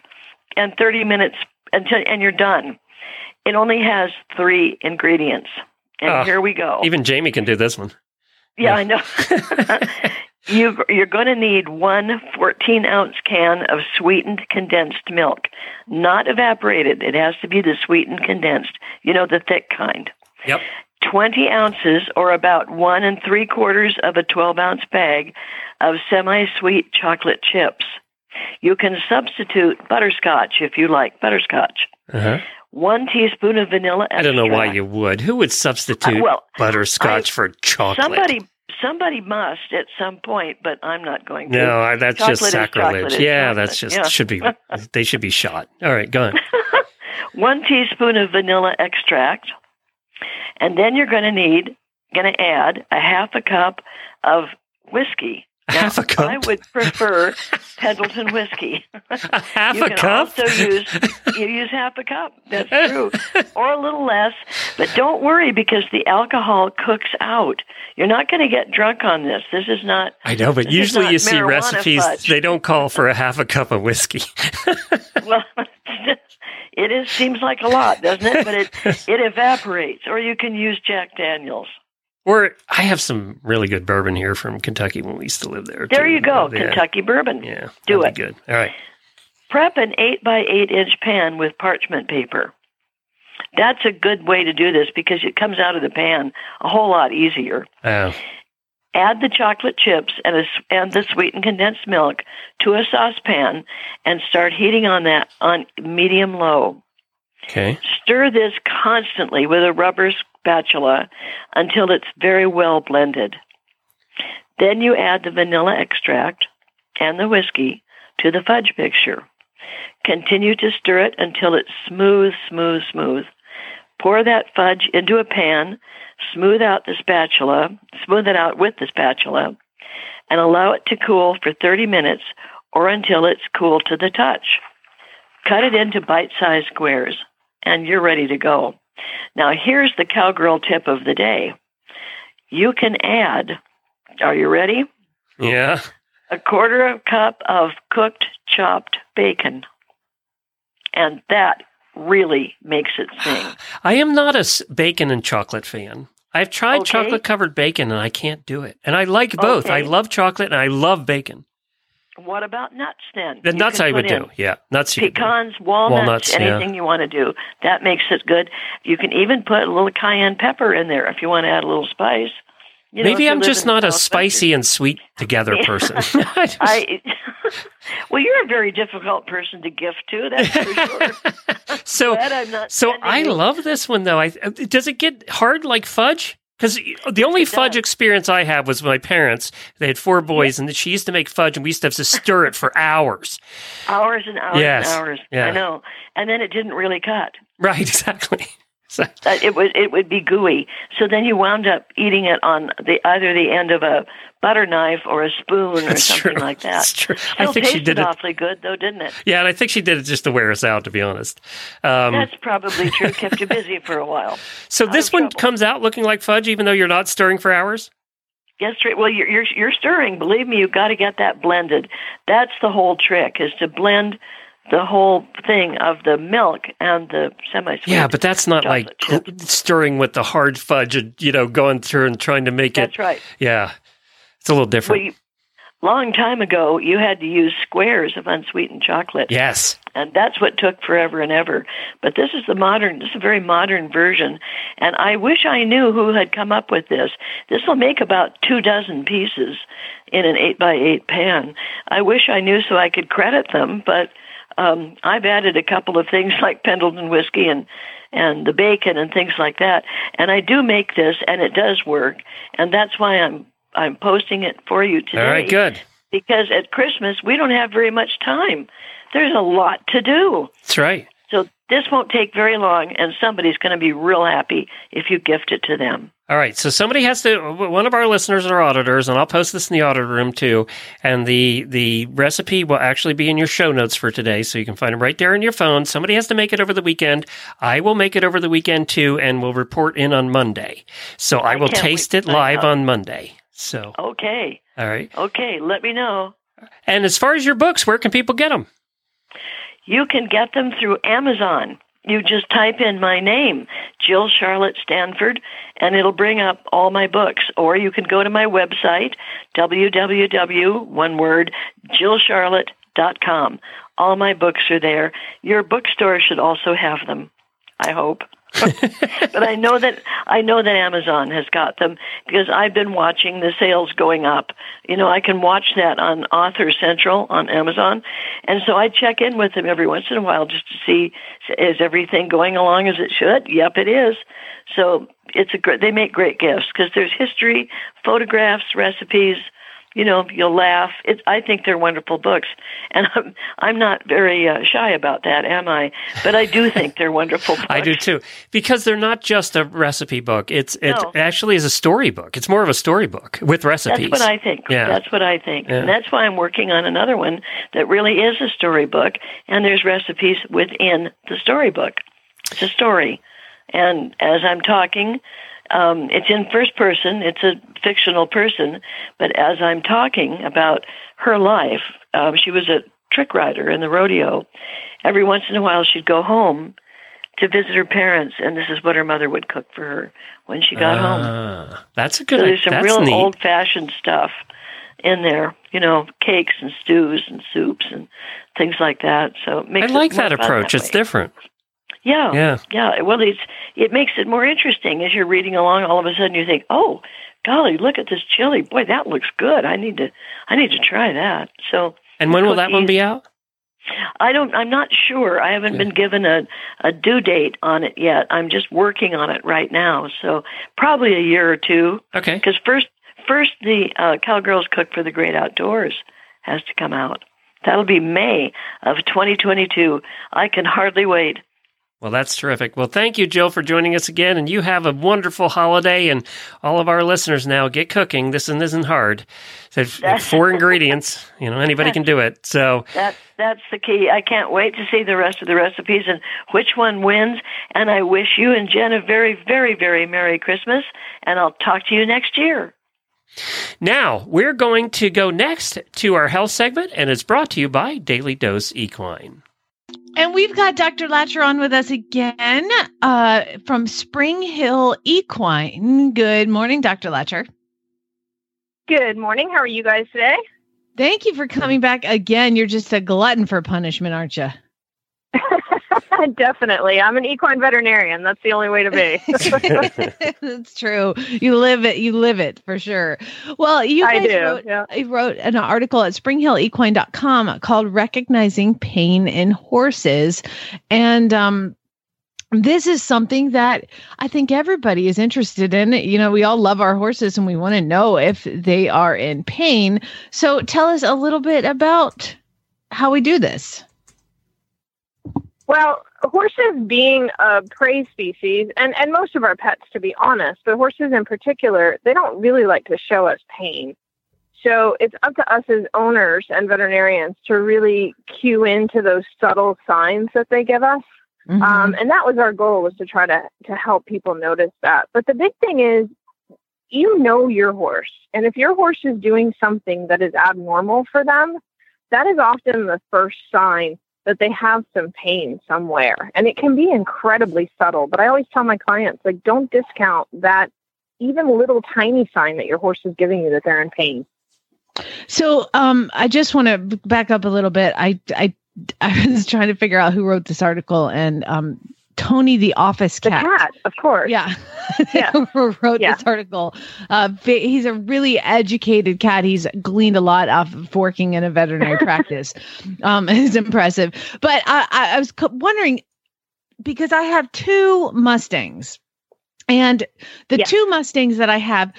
and thirty minutes until and you're done. It only has three ingredients, and Ah, here we go. Even Jamie can do this one. Yeah, I know. you, you're going to need one 14 ounce can of sweetened condensed milk, not evaporated. It has to be the sweetened condensed, you know, the thick kind. Yep. 20 ounces, or about one and three quarters of a 12 ounce bag of semi sweet chocolate chips. You can substitute butterscotch if you like butterscotch. Uh-huh. One teaspoon of vanilla I don't know why you would. Who would substitute Uh, well, butterscotch I- for chocolate? Somebody somebody must at some point, but I'm not going to. No, I- that's Chocolate just sacrilege. yeah, chocolate. that's just Yeah. should be. They should be shot. All right, go on. One teaspoon of vanilla extract, and then you're going to need going to add a half a cup of whiskey. Half a cup? I would prefer Pendleton whiskey. Half you a can cup. also use you use half a cup. That's true, or a little less. But don't worry because the alcohol cooks out. You're not going to get drunk on this. This is not. I know, but usually you see recipes fudge. they don't call for a half a cup of whiskey. Well, it is seems like a lot, doesn't it? But it it evaporates. Or you can use Jack Daniels. Or I have some really good bourbon here from Kentucky when we used to live there. There too. you go, Yeah. Kentucky bourbon. Yeah, Do it. good. All right. Prep an eight by eight inch pan with parchment paper. That's a good way to do this because it comes out of the pan a whole lot easier. Oh, Add the chocolate chips and, a, and the sweetened condensed milk to a saucepan and start heating on that on medium low. okay. Stir this constantly with a rubber spatula until it's very well blended. Then you add the vanilla extract and the whiskey to the fudge mixture. Continue to stir it until it's smooth, smooth, smooth. Pour that fudge into a pan, smooth out the spatula, smooth it out with the spatula, and allow it to cool for 30 minutes or until it's cool to the touch. cut it into bite-sized squares, and you're ready to go. Now, here's the cowgirl tip of the day. You can add, are you ready? Yeah. A quarter of a cup of cooked chopped bacon. And that really makes it sing. I am not a bacon and chocolate fan. I've tried Okay. chocolate covered bacon and I can't do it. And I like both. I love chocolate and I love bacon. What about nuts then? The You nuts I would in do. Yeah. Nuts you could do. Pecans, walnuts, Walnuts, yeah. anything you want to do. That makes it good. You can even put a little cayenne pepper in there if you want to add a little spice. You Maybe you I'm just not a spicy and sweet together person. I just- I well, you're a very difficult person to gift to. That's for sure. so I'm not so I love this one though. I uh, does it get hard like fudge? Because the only fudge experience I have was with my parents. They had four boys, and she used to make fudge, and we used to have to stir it for hours. hours and hours Yes. and hours. Yeah. I know, and then it didn't really cut. Right, exactly. So, it would it would be gooey. So then you wound up eating it on the either the end of a butter knife or a spoon or something true. like that. That's true. I think she did it. awfully good though, didn't it? Yeah, and I think she did it just to wear us out, to be honest. Um, That's probably true. Kept you busy for a while. so out this one trouble. comes out looking like fudge, even though you're not stirring for hours. Yes. Well, you're you're you're stirring. Believe me, you've got to get that blended. That's the whole trick: is to blend the whole thing of the milk and the semi-sweet. Yeah, but that's not like chocolate stirring with the hard fudge, and you know, going through and trying to make that's it. That's right. Yeah, it's a little different. long time ago, you had to use squares of unsweetened chocolate. yes. and that's what took forever and ever. But this is the modern, this is a very modern version, and I wish I knew who had come up with this. This will make about two dozen pieces in an eight by eight pan. I wish I knew so I could credit them, but um, I've added a couple of things like Pendleton whiskey and and the bacon and things like that, and I do make this, and it does work, and that's why I'm I'm posting it for you today All right, good. because at Christmas we don't have very much time. There's a lot to do. That's right. So this won't take very long, and somebody's going to be real happy if you gift it to them. All right. So somebody has to. One of our listeners are auditors, and I'll post this in the auditor room too. And the the recipe will actually be in your show notes for today, so you can find it right there in your phone. Somebody has to make it over the weekend. I will make it over the weekend too, and we'll report in on Monday. So I, I will taste it live on Monday. So Okay, all right. okay, let me know. And as far as your books, where can people get them? You can get them through Amazon. You just type in my name, Jill Charlotte Stanford, and it'll bring up all my books. Or you can go to my website, www, one word, jillcharlotte.com. All my books are there. Your bookstore should also have them, I hope. but I know that I know that Amazon has got them because I've been watching the sales going up. You know, I can watch that on Author Central on Amazon, and so I check in with them every once in a while just to see is everything going along as it should. Yep, it is. So it's a great. They make great gifts because there's history, photographs, recipes. You know, you'll laugh. It's. I think they're wonderful books, and I'm I'm not very uh, shy about that, am I? But I do think they're wonderful books. I do too, because they're not just a recipe book. It's it No. actually is a storybook. It's more of a storybook with recipes. That's what I think. Yeah. That's what I think. Yeah. And that's why I'm working on another one that really is a storybook, and there's recipes within the storybook. It's a story. And as I'm talking, um, it's in first person, it's a fictional person, but as I'm talking about her life, um, she was a trick rider in the rodeo. Every once in a while, she'd go home to visit her parents, and this is what her mother would cook for her when she got home. Ah, that's a good. So there's some that's real neat. old fashioned stuff in there, you know, cakes and stews and soups and things like that. So it I like that approach. that it's way. different. Yeah, Yeah. yeah. Well, it's it makes it more interesting as you're reading along. All of a sudden, you think, "Oh, golly, look at this chili! Boy, that looks good. I need to, I need to try that." So And when will that one be out? I don't. I'm not sure. I haven't been given a a due date on it yet. I'm just working on it right now. So probably a year or two. Okay. Because first, first the uh, Cowgirls Cook for the Great Outdoors has to come out. That'll be May of 2022. I can hardly wait. Well, that's terrific. Well, thank you, Jill, for joining us again. And you have a wonderful holiday. And all of our listeners now get cooking. This one isn't hard. So four ingredients. You know, anybody can do it. So that that's the key. I can't wait to see the rest of the recipes and which one wins. And I wish you and Jenn a very, very, very Merry Christmas. And I'll talk to you next year. Now, we're going to go next to our health segment, and it's brought to you by Daily Dose Equine. And we've got Dr. Lacher on with us again uh, from Springhill Equine. Good morning, Dr. Lacher. Good morning. How are you guys today? Thank you for coming back again. You're just a glutton for punishment, aren't you? Definitely. I'm an equine veterinarian. That's the only way to be. That's true. You live it. You live it for sure. Well, you I do, wrote, yeah. wrote an article at springhillequine.com called Recognizing Pain in Horses. And um, this is something that I think everybody is interested in. You know, we all love our horses and we want to know if they are in pain. So tell us a little bit about how we do this. Well, horses being a prey species, and, and most of our pets, to be honest, but horses in particular, they don't really like to show us pain. So it's up to us as owners and veterinarians to really cue into those subtle signs that they give us. Mm-hmm. Um, and that was our goal was to try to, to help people notice that. But the big thing is you know your horse. And if your horse is doing something that is abnormal for them, that is often the first sign that they have some pain somewhere. And it can be incredibly subtle. But I always tell my clients, like, don't discount that even little tiny sign that your horse is giving you that they're in pain. So um, I just want to back up a little bit. I, I, I was trying to figure out who wrote this article and um, Tony the office The cat. cat, of course. Yeah. Yeah. Wrote Yeah. this article. Uh, he's a really educated cat. He's gleaned a lot off of working in a veterinary practice. Um, it's impressive. But I, I, I was co- wondering because I have two Mustangs, and the Yeah. two Mustangs that I have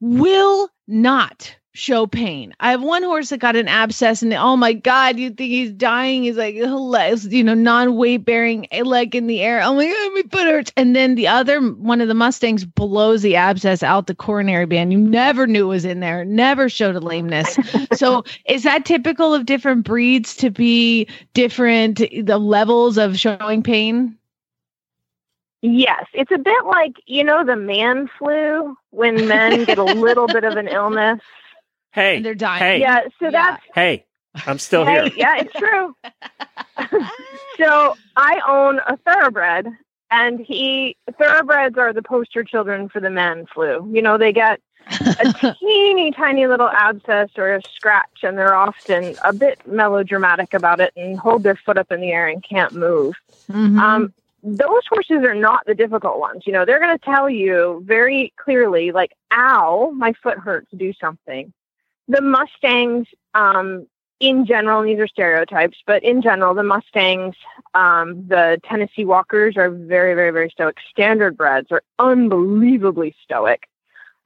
will not show pain. I have one horse that got an abscess, and oh my god, you think he's dying? He's like, you know, non-weight bearing, a leg in the air. Oh my god, my foot hurts. And then the other one of the Mustangs blows the abscess out the coronary band. You never knew it was in there. Never showed a lameness. so is that typical of different breeds to be different the levels of showing pain? Yes, it's a bit like, you know, the man flu when men get a little bit of an illness. Hey, And they're dying. Hey, Yeah, so Yeah. that's hey, I'm still Hey, here. yeah, it's true. so I own a thoroughbred, and he thoroughbreds are the poster children for the man flu. You know, they get a teeny tiny little abscess or a scratch, and they're often a bit melodramatic about it and hold their foot up in the air and can't move. Mhm. Um, those horses are not the difficult ones. You know, they're going to tell you very clearly, like, ow, my foot hurts, do something. The Mustangs, um, in general, these are stereotypes, but in general, the Mustangs, um, the Tennessee Walkers are very, very, very stoic. Standard breds are unbelievably stoic.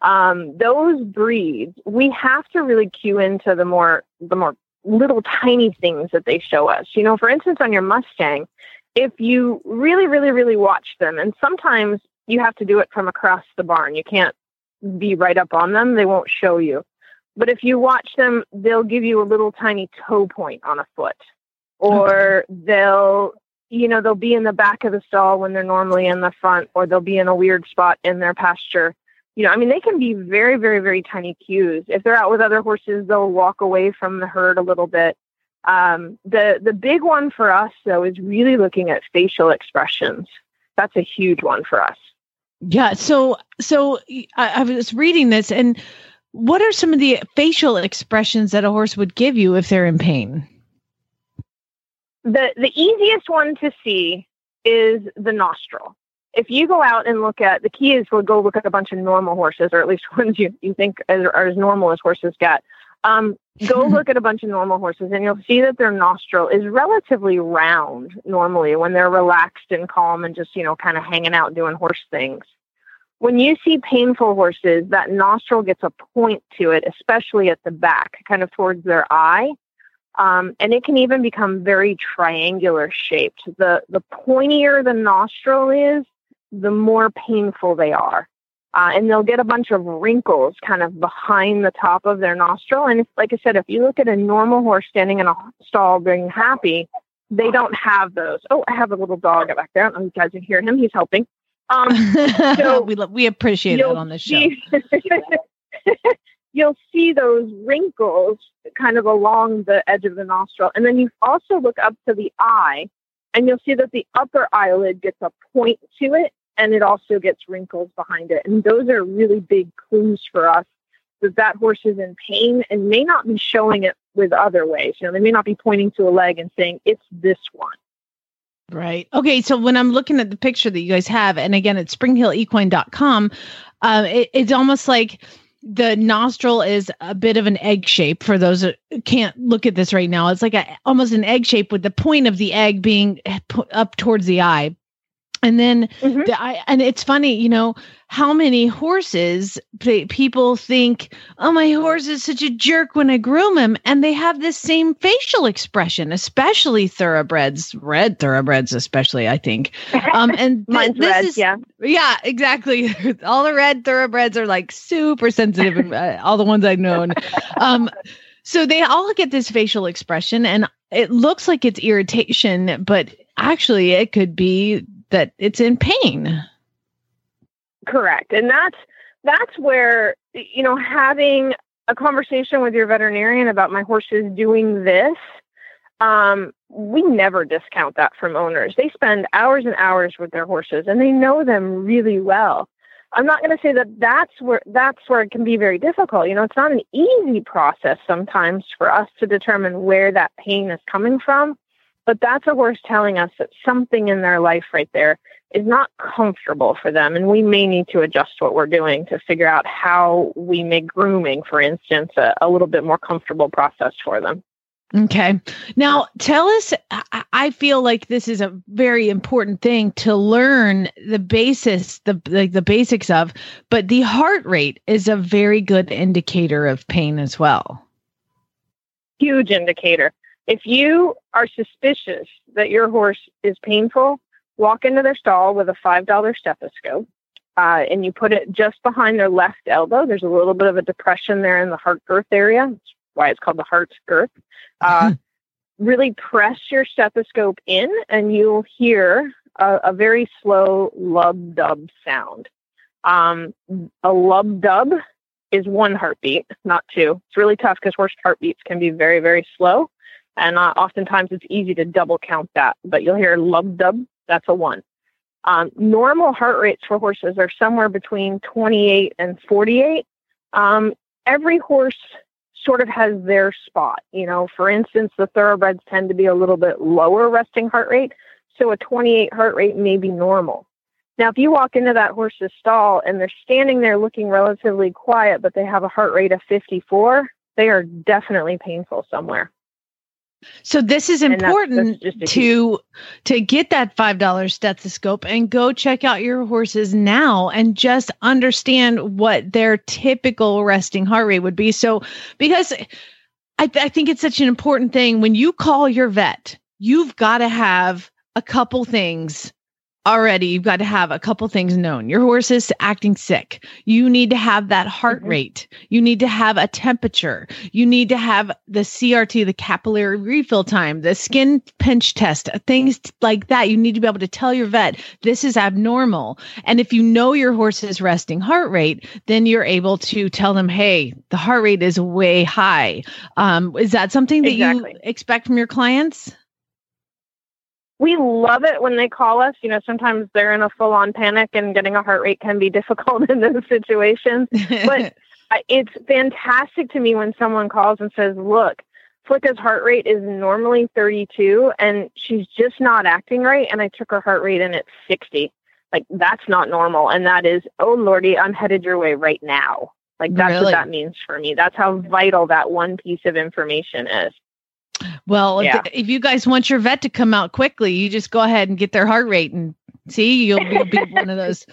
Um, those breeds, we have to really cue into the more, the more little tiny things that they show us. You know, for instance, on your Mustang, if you really, really, really watch them, and sometimes you have to do it from across the barn, you can't be right up on them, they won't show you. But if you watch them, they'll give you a little tiny toe point on a foot, or they'll, you know, they'll be in the back of the stall when they're normally in the front, or they'll be in a weird spot in their pasture. You know, I mean, they can be very, very, very tiny cues. If they're out with other horses, they'll walk away from the herd a little bit. Um, the the big one for us though is really looking at facial expressions. That's a huge one for us. Yeah. So, so I, I was reading this, and what are some of the facial expressions that a horse would give you if they're in pain? The the easiest one to see is the nostril. If you go out and look at the key is we'll go look at a bunch of normal horses, or at least ones you, you think are, are as normal as horses get. Um, go look at a bunch of normal horses and you'll see that their nostril is relatively round normally when they're relaxed and calm and just, you know, kind of hanging out doing horse things. When you see painful horses, that nostril gets a point to it, especially at the back, kind of towards their eye. Um, and it can even become very triangular shaped. The the pointier the nostril is, the more painful they are. Uh, and they'll get a bunch of wrinkles kind of behind the top of their nostril. And if, like I said, if you look at a normal horse standing in a stall being happy, they don't have those. Oh, I have a little dog back there. I don't know if you guys can hear him. He's helping. Um, so we lo- we appreciate that on the show. you'll see those wrinkles kind of along the edge of the nostril. And then you also look up to the eye and you'll see that the upper eyelid gets a point to it and it also gets wrinkles behind it. And those are really big clues for us that that horse is in pain and may not be showing it with other ways. You know, they may not be pointing to a leg and saying, it's this one. Right. Okay. So when I'm looking at the picture that you guys have, and again, it's springhillequine.com, um, it, it's almost like the nostril is a bit of an egg shape for those that can't look at this right now. It's like a, almost an egg shape with the point of the egg being up towards the eye. And then Mhm. the I, and it's funny, you know, how many horses pe- people think, oh, my horse is such a jerk when I groom him. And they have this same facial expression, especially thoroughbreds, red thoroughbreds, especially, I think. Um, and th- this red, is, yeah. yeah, exactly. all the red thoroughbreds are like super sensitive, and, uh, all the ones I've known. Um, so they all get this facial expression, and it looks like it's irritation, but actually, it could be that it's in pain. Correct. And that's that's where you know having a conversation with your veterinarian about my horse is doing this um, we never discount that from owners. They spend hours and hours with their horses and they know them really well. I'm not going to say that that's where that's where it can be very difficult. You know, it's not an easy process sometimes for us to determine where that pain is coming from, but that's a horse telling us that something in their life right there is not comfortable for them and we may need to adjust what we're doing to figure out how we make grooming for instance a, a little bit more comfortable process for them Okay. Now, tell us. I- I feel like this is a very important thing to learn the basis, the like the basics of. But the heart rate is a very good indicator of pain as well. huge indicator if you are suspicious that your horse is painful walk into their stall with a five dollar stethoscope uh, and you put it just behind their left elbow. There's a little bit of a depression there in the heart girth area. That's why it's called the heart girth. Uh, really press your stethoscope in and you'll hear a, a very slow lub dub sound. Um, a lub dub is one heartbeat not two. It's really tough because horse heartbeats can be very very slow and uh, oftentimes it's easy to double count that but you'll hear lub dub that's a one um, normal heart rates for horses are somewhere between 28 and 48 um, every horse sort of has their spot. You know, for instance, the thoroughbreds tend to be a little bit lower resting heart rate, so a 28 heart rate may be normal. Now, if you walk into that horse's stall and they're standing there looking relatively quiet, but they have a heart rate of 54, they are definitely painful somewhere. So this is important that's just a to to get that five dollar stethoscope and go check out your horses now and just understand what their typical resting heart rate would be. So because I, th- I think it's such an important thing when you call your vet, you've got to have a couple things already. You've got to have a couple things known. Your horse is acting sick. You need to have that heart Mhm. rate. You need to have a temperature. You need to have the CRT, the capillary refill time, the skin pinch test, things like that. You need to be able to tell your vet this is abnormal. And if you know your horse's resting heart rate, then you're able to tell them, hey, the heart rate is way high. Um, is that something that Exactly. you expect from your clients? We love it when they call us. You know, sometimes they're in a full on panic and getting a heart rate can be difficult in those situations. But it's fantastic to me when someone calls and says, "Look, Flicka's heart rate is normally 32, and she's just not acting right, and I took her heart rate and it's 60. Like that's not normal, and that is, oh lordy, I'm headed your way right now. Like that's Really? what that means for me. That's how vital that one piece of information is. Well, if- Yeah. if, you guys want your vet to come out quickly, you just go ahead and get their heart rate and see you'll be, be one of those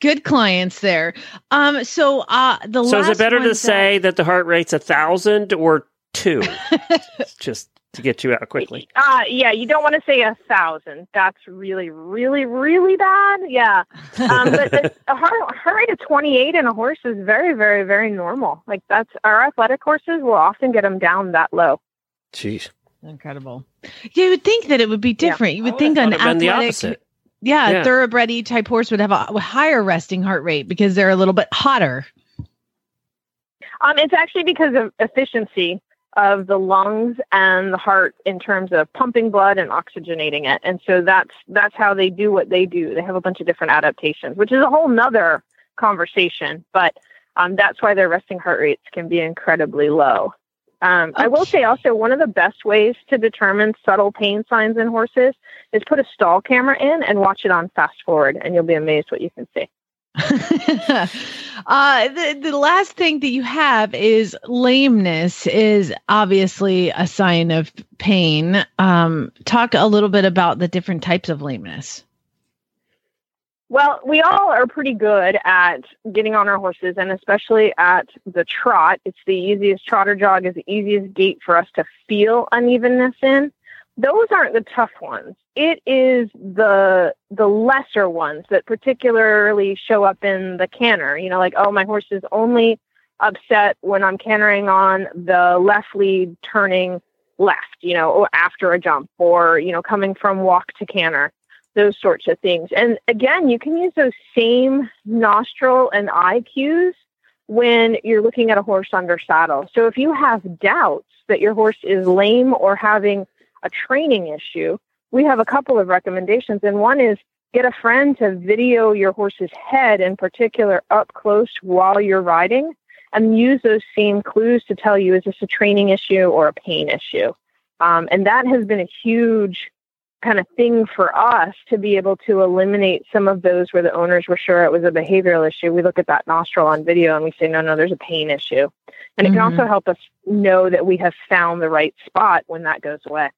good clients there. Um, so uh, the So is it better to that- say that the heart rate's a thousand or two, just to get you out quickly. Uh, yeah, you don't want to say a thousand. That's really, really, really bad. Yeah. Um, but the, a heart, heart rate of 28 in a horse is very, very, very normal. Like that's our athletic horses will often get them down that low. Jeez. Incredible. You would think that it would be different. You would think an would the athletic, opposite. yeah, Yeah. thoroughbred type horse would have a higher resting heart rate because they're a little bit hotter. Um, it's actually because of efficiency of the lungs and the heart in terms of pumping blood and oxygenating it. And so that's that's how they do what they do. They have a bunch of different adaptations, which is a whole nother conversation. But um, that's why their resting heart rates can be incredibly low. Um, I will say also one of the best ways to determine subtle pain signs in horses is put a stall camera in and watch it on fast forward, and you'll be amazed what you can see. uh, the, the last thing that you have is lameness is obviously a sign of pain. Um, talk a little bit about the different types of lameness. Well, we all are pretty good at getting on our horses, and especially at the trot. It's the easiest trotter jog is the easiest gait for us to feel unevenness in. Those aren't the tough ones. It is the the lesser ones that particularly show up in the canter. You know, like oh, my horse is only upset when I'm cantering on the left lead, turning left. You know, after a jump, or you know, coming from walk to canter those sorts of things. And again, you can use those same nostril and eye cues when you're looking at a horse under saddle. So if you have doubts that your horse is lame or having a training issue, we have a couple of recommendations. And one is get a friend to video your horse's head in particular up close while you're riding and use those same clues to tell you is this a training issue or a pain issue. Um, and that has been a huge kind of thing for us to be able to eliminate some of those where the owners were sure it was a behavioral issue. We look at that nostril on video and we say, no, no, there's a pain issue. And it can also help us know that we have found the right spot when that goes away.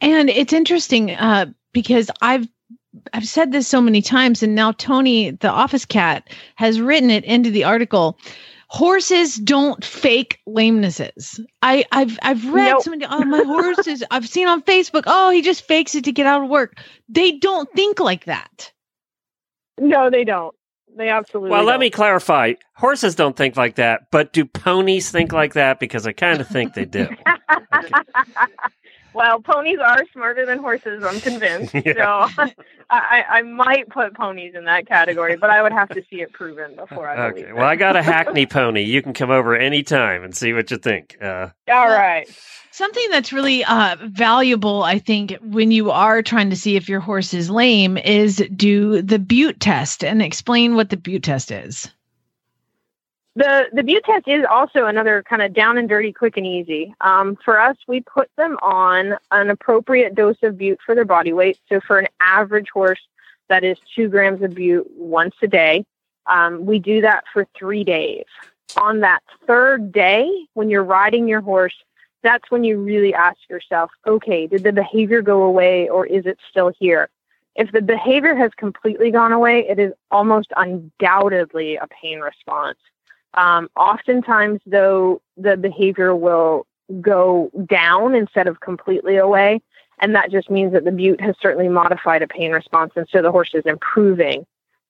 And it's interesting uh, because I've I've said this so many times, and now Tony, the office cat, has written it into the article. Horses don't fake lamenesses. I, I've I've read Nope. so many. Oh, uh, my horses! I've seen on Facebook. Oh, he just fakes it to get out of work. They don't think like that. No, they don't. They absolutely Well, let don't. me clarify. Horses don't think like that, but do ponies think like that? Because I kind of think they do. well, ponies are smarter than horses, I'm convinced. Yeah. So I, I might put ponies in that category, but I would have to see it proven before I believe Okay. it. Well, I got a Hackney pony. You can come over anytime and see what you think. Uh, All right. Something that's really uh, valuable, I think, when you are trying to see if your horse is lame, is do the Bute test and explain what the Bute test is. The the test is also another kind of down and dirty, quick and easy. Um, for us, we put them on an appropriate dose of Bute for their body weight. So for an average horse, that is two grams of Bute once a day. Um, we do that for three days. On that third day, when you're riding your horse, that's when you really ask yourself, okay, did the behavior go away or is it still here? If the behavior has completely gone away, it is almost undoubtedly a pain response. Um, oftentimes, though, the behavior will go down instead of completely away. And that just means that the bute has certainly modified a pain response. And so the horse is improving.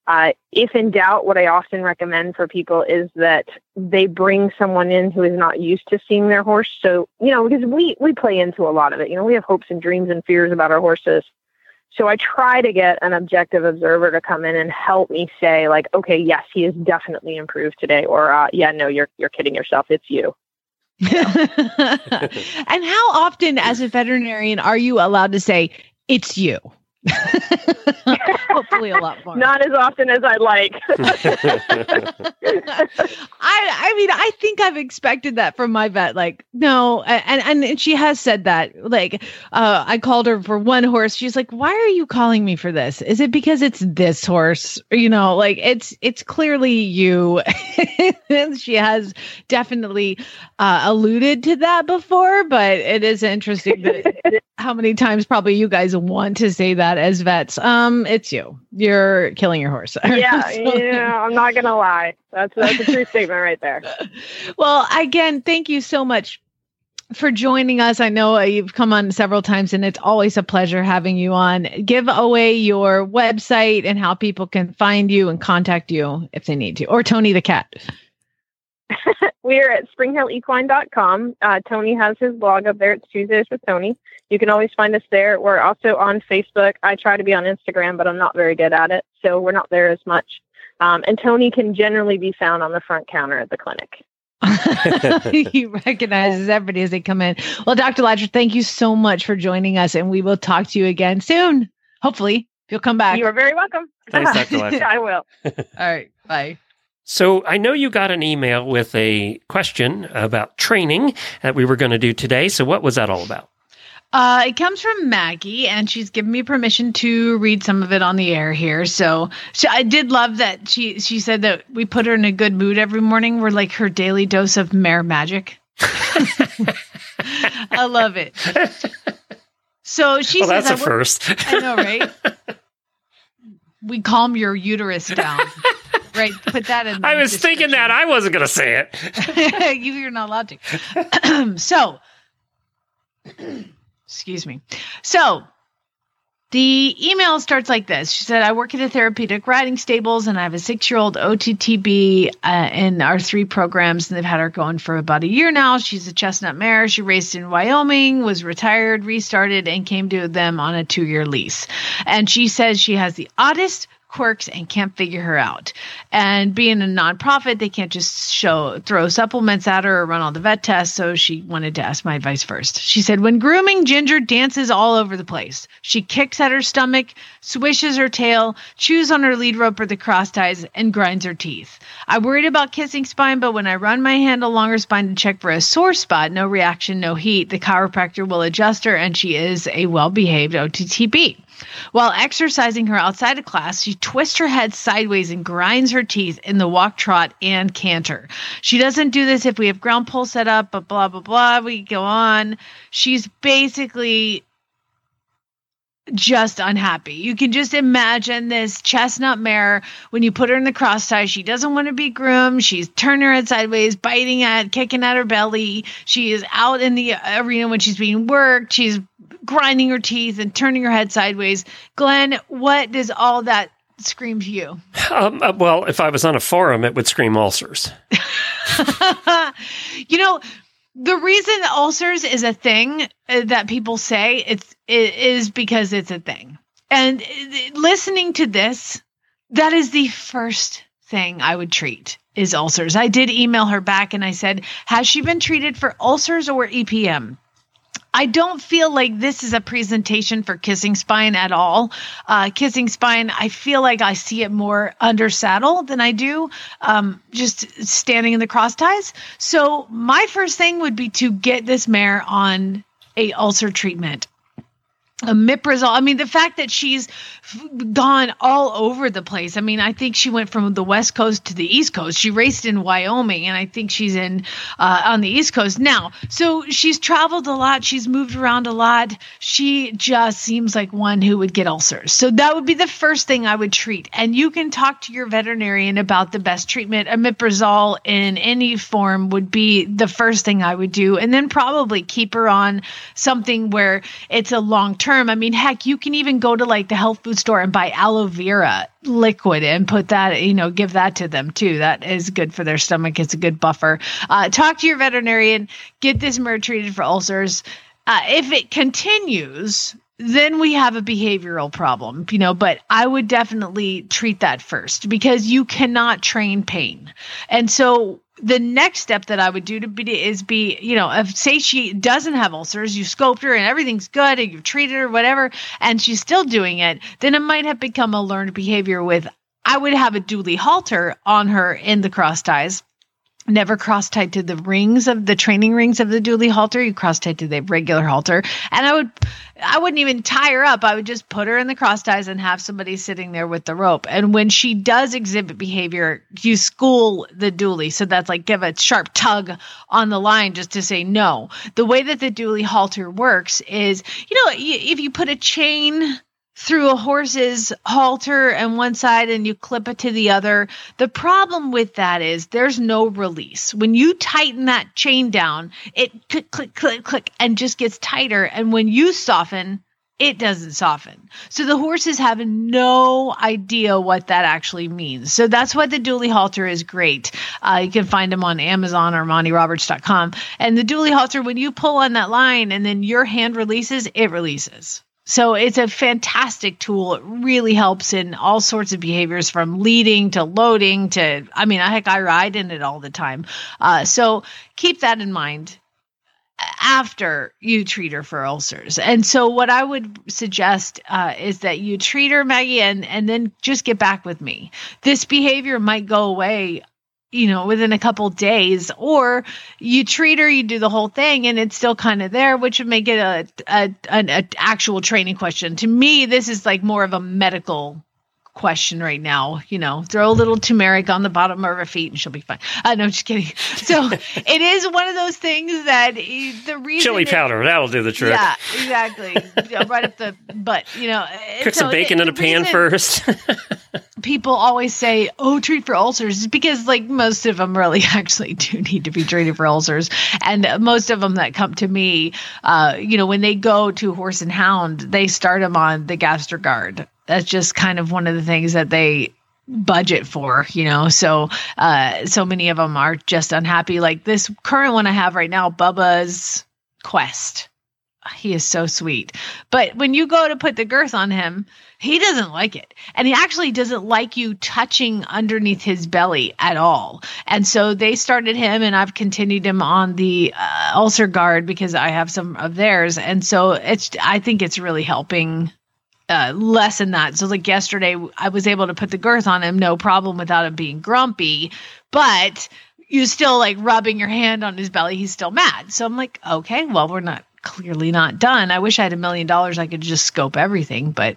Uh, if in doubt, what I often recommend for people is that they bring someone in who is not used to seeing their horse. So, you know, because we, we play into a lot of it. You know, we have hopes and dreams and fears about our horses. So I try to get an objective observer to come in and help me say, like, okay, yes, he is definitely improved today, or uh, yeah, no, you're you're kidding yourself. It's you. and how often, as a veterinarian, are you allowed to say it's you? Hopefully, a lot more. Not as often as I'd like. I I mean I think I've expected that from my vet like no and and, and she has said that like uh I called her for one horse. She's like why are you calling me for this? Is it because it's this horse? You know like it's it's clearly you. And she has definitely uh alluded to that before but it is interesting that how many times probably you guys want to say that as vets um it's you you're killing your horse yeah, So- yeah, I'm not gonna lie. That's that's a true statement right there. well, again, thank you so much for joining us. I know uh, you've come on several times and it's always a pleasure having you on. Give away your website and how people can find you and contact you if they need to, or Tony the cat. We're at springhillequine.com. Uh, Tony has his blog up there. It's Tuesdays with Tony. You can always find us there. We're also on Facebook. I try to be on Instagram, but I'm not very good at it. So we're not there as much. Um, and Tony can generally be found on the front counter at the clinic. he recognizes everybody as they come in. Well, Dr. Lacher, thank you so much for joining us, and we will talk to you again soon. Hopefully, you'll come back. You are very welcome. Thanks, Dr. Lacher. I will. All right. Bye. So I know you got an email with a question about training that we were going to do today. So what was that all about? Uh, it comes from Maggie, and she's given me permission to read some of it on the air here. So, so I did love that she she said that we put her in a good mood every morning. We're like her daily dose of mare magic. I love it. So she well, says, that's a I first. I know, right? we calm your uterus down. Right. Put that in. I was thinking that. I wasn't going to say it. you, you're not allowed to. so, excuse me. So, the email starts like this. She said, I work at a therapeutic riding stables and I have a six year old OTTB uh, in our three programs, and they've had her going for about a year now. She's a chestnut mare. She raced in Wyoming, was retired, restarted, and came to them on a two year lease. And she says she has the oddest quirks and can't figure her out. And being a nonprofit, they can't just show throw supplements at her or run all the vet tests. So she wanted to ask my advice first. She said, when grooming, Ginger dances all over the place. She kicks at her stomach, swishes her tail, chews on her lead rope or the cross ties, and grinds her teeth. I worried about kissing spine, but when I run my hand along her spine to check for a sore spot, no reaction, no heat, the chiropractor will adjust her, and she is a well behaved OTTB. While exercising her outside of class, she twists her head sideways and grinds her teeth in the walk, trot, and canter. She doesn't do this if we have ground pole set up, but blah, blah, blah. We go on. She's basically just unhappy. You can just imagine this chestnut mare when you put her in the cross tie. She doesn't want to be groomed. She's turning her head sideways, biting at, kicking at her belly. She is out in the arena when she's being worked. She's grinding her teeth and turning her head sideways. Glenn, what does all that scream to you? Um, uh, well, if I was on a forum, it would scream ulcers. you know, the reason ulcers is a thing uh, that people say it's it is because it's a thing. And uh, listening to this, that is the first thing I would treat is ulcers. I did email her back and I said, "Has she been treated for ulcers or EPM?" I don't feel like this is a presentation for kissing spine at all. Uh, kissing spine, I feel like I see it more under saddle than I do um, just standing in the cross ties. So my first thing would be to get this mare on a ulcer treatment. Omeprazole. I mean, the fact that she's gone all over the place. I mean, I think she went from the West Coast to the East Coast. She raced in Wyoming, and I think she's in uh, on the East Coast now. So she's traveled a lot. She's moved around a lot. She just seems like one who would get ulcers. So that would be the first thing I would treat. And you can talk to your veterinarian about the best treatment. Omeprazole in any form would be the first thing I would do, and then probably keep her on something where it's a long term term. I mean, heck, you can even go to like the health food store and buy aloe vera liquid and put that, you know, give that to them too. That is good for their stomach. It's a good buffer. Uh, talk to your veterinarian, get this mare treated for ulcers. Uh, if it continues, then we have a behavioral problem, you know, but I would definitely treat that first because you cannot train pain. And so the next step that I would do to be is be, you know, if say she doesn't have ulcers, you scoped her and everything's good and you've treated her, whatever, and she's still doing it, then it might have become a learned behavior with I would have a dually halter on her in the cross ties. Never cross tied to the rings of the training rings of the dually halter. You cross tied to the regular halter. And I would I wouldn't even tie her up. I would just put her in the cross ties and have somebody sitting there with the rope. And when she does exhibit behavior, you school the dually. So that's like give a sharp tug on the line just to say no. The way that the dually halter works is, you know, if you put a chain through a horse's halter and one side and you clip it to the other. The problem with that is there's no release. When you tighten that chain down, it click, click, click, click, and just gets tighter. And when you soften, it doesn't soften. So the horses have no idea what that actually means. So that's why the dually halter is great. Uh, you can find them on Amazon or MontyRoberts.com. And the dually halter, when you pull on that line and then your hand releases, it releases. So it's a fantastic tool. It really helps in all sorts of behaviors from leading to loading to, I mean, heck, I ride in it all the time. Uh, so keep that in mind after you treat her for ulcers. And so what I would suggest uh, is that you treat her, Maggie, and, and then just get back with me. This behavior might go away you know within a couple days or you treat her you do the whole thing and it's still kind of there which would make it a, a an a actual training question. To me this is like more of a medical question right now. You know, throw a little turmeric on the bottom of her feet and she'll be fine. Uh, no, just kidding. So it is one of those things that the reason chili it, powder that'll do the trick. Yeah, exactly. right up the butt. You know, cook so some bacon it, in a pan first. people always say, "Oh, treat for ulcers," because like most of them really actually do need to be treated for ulcers, and most of them that come to me, uh, you know, when they go to horse and hound, they start them on the Gastrogard that's just kind of one of the things that they budget for you know? So uh so many of them are just unhappy. Like this current one i have right now bubba's quest. He is so sweet. But when you go to put the girth on him he doesn't like it. And he actually doesn't like you touching underneath his belly at all. And so they started him and i've continued him on the uh, UlcerGard because i have some of theirs. And so it's i think it's really helping uh, lessen that. So like yesterday, I was able to put the girth on him, no problem, without him being grumpy. But you still like rubbing your hand on his belly, he's still mad. So I'm like, okay, well, we're not clearly not done. I wish I had a million dollars, I could just scope everything, but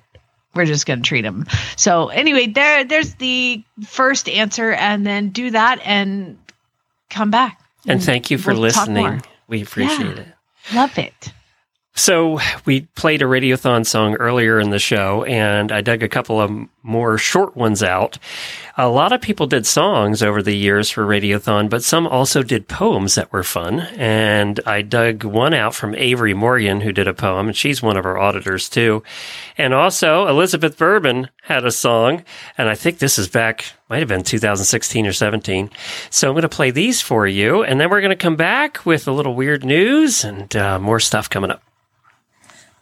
we're just going to treat him. So anyway, there there's the first answer, and then do that and come back. And thank you for we'll listening. We appreciate yeah, it. Love it. So we played a Radiothon song earlier in the show, and I dug a couple of more short ones out. A lot of people did songs over the years for Radiothon, but some also did poems that were fun. And I dug one out from Avery Morgan, who did a poem, and she's one of our auditors too. And also Elizabeth Bourbon had a song, and I think this is back, might have been 2016 or 17. So I'm going to play these for you, and then we're going to come back with a little weird news and uh, more stuff coming up.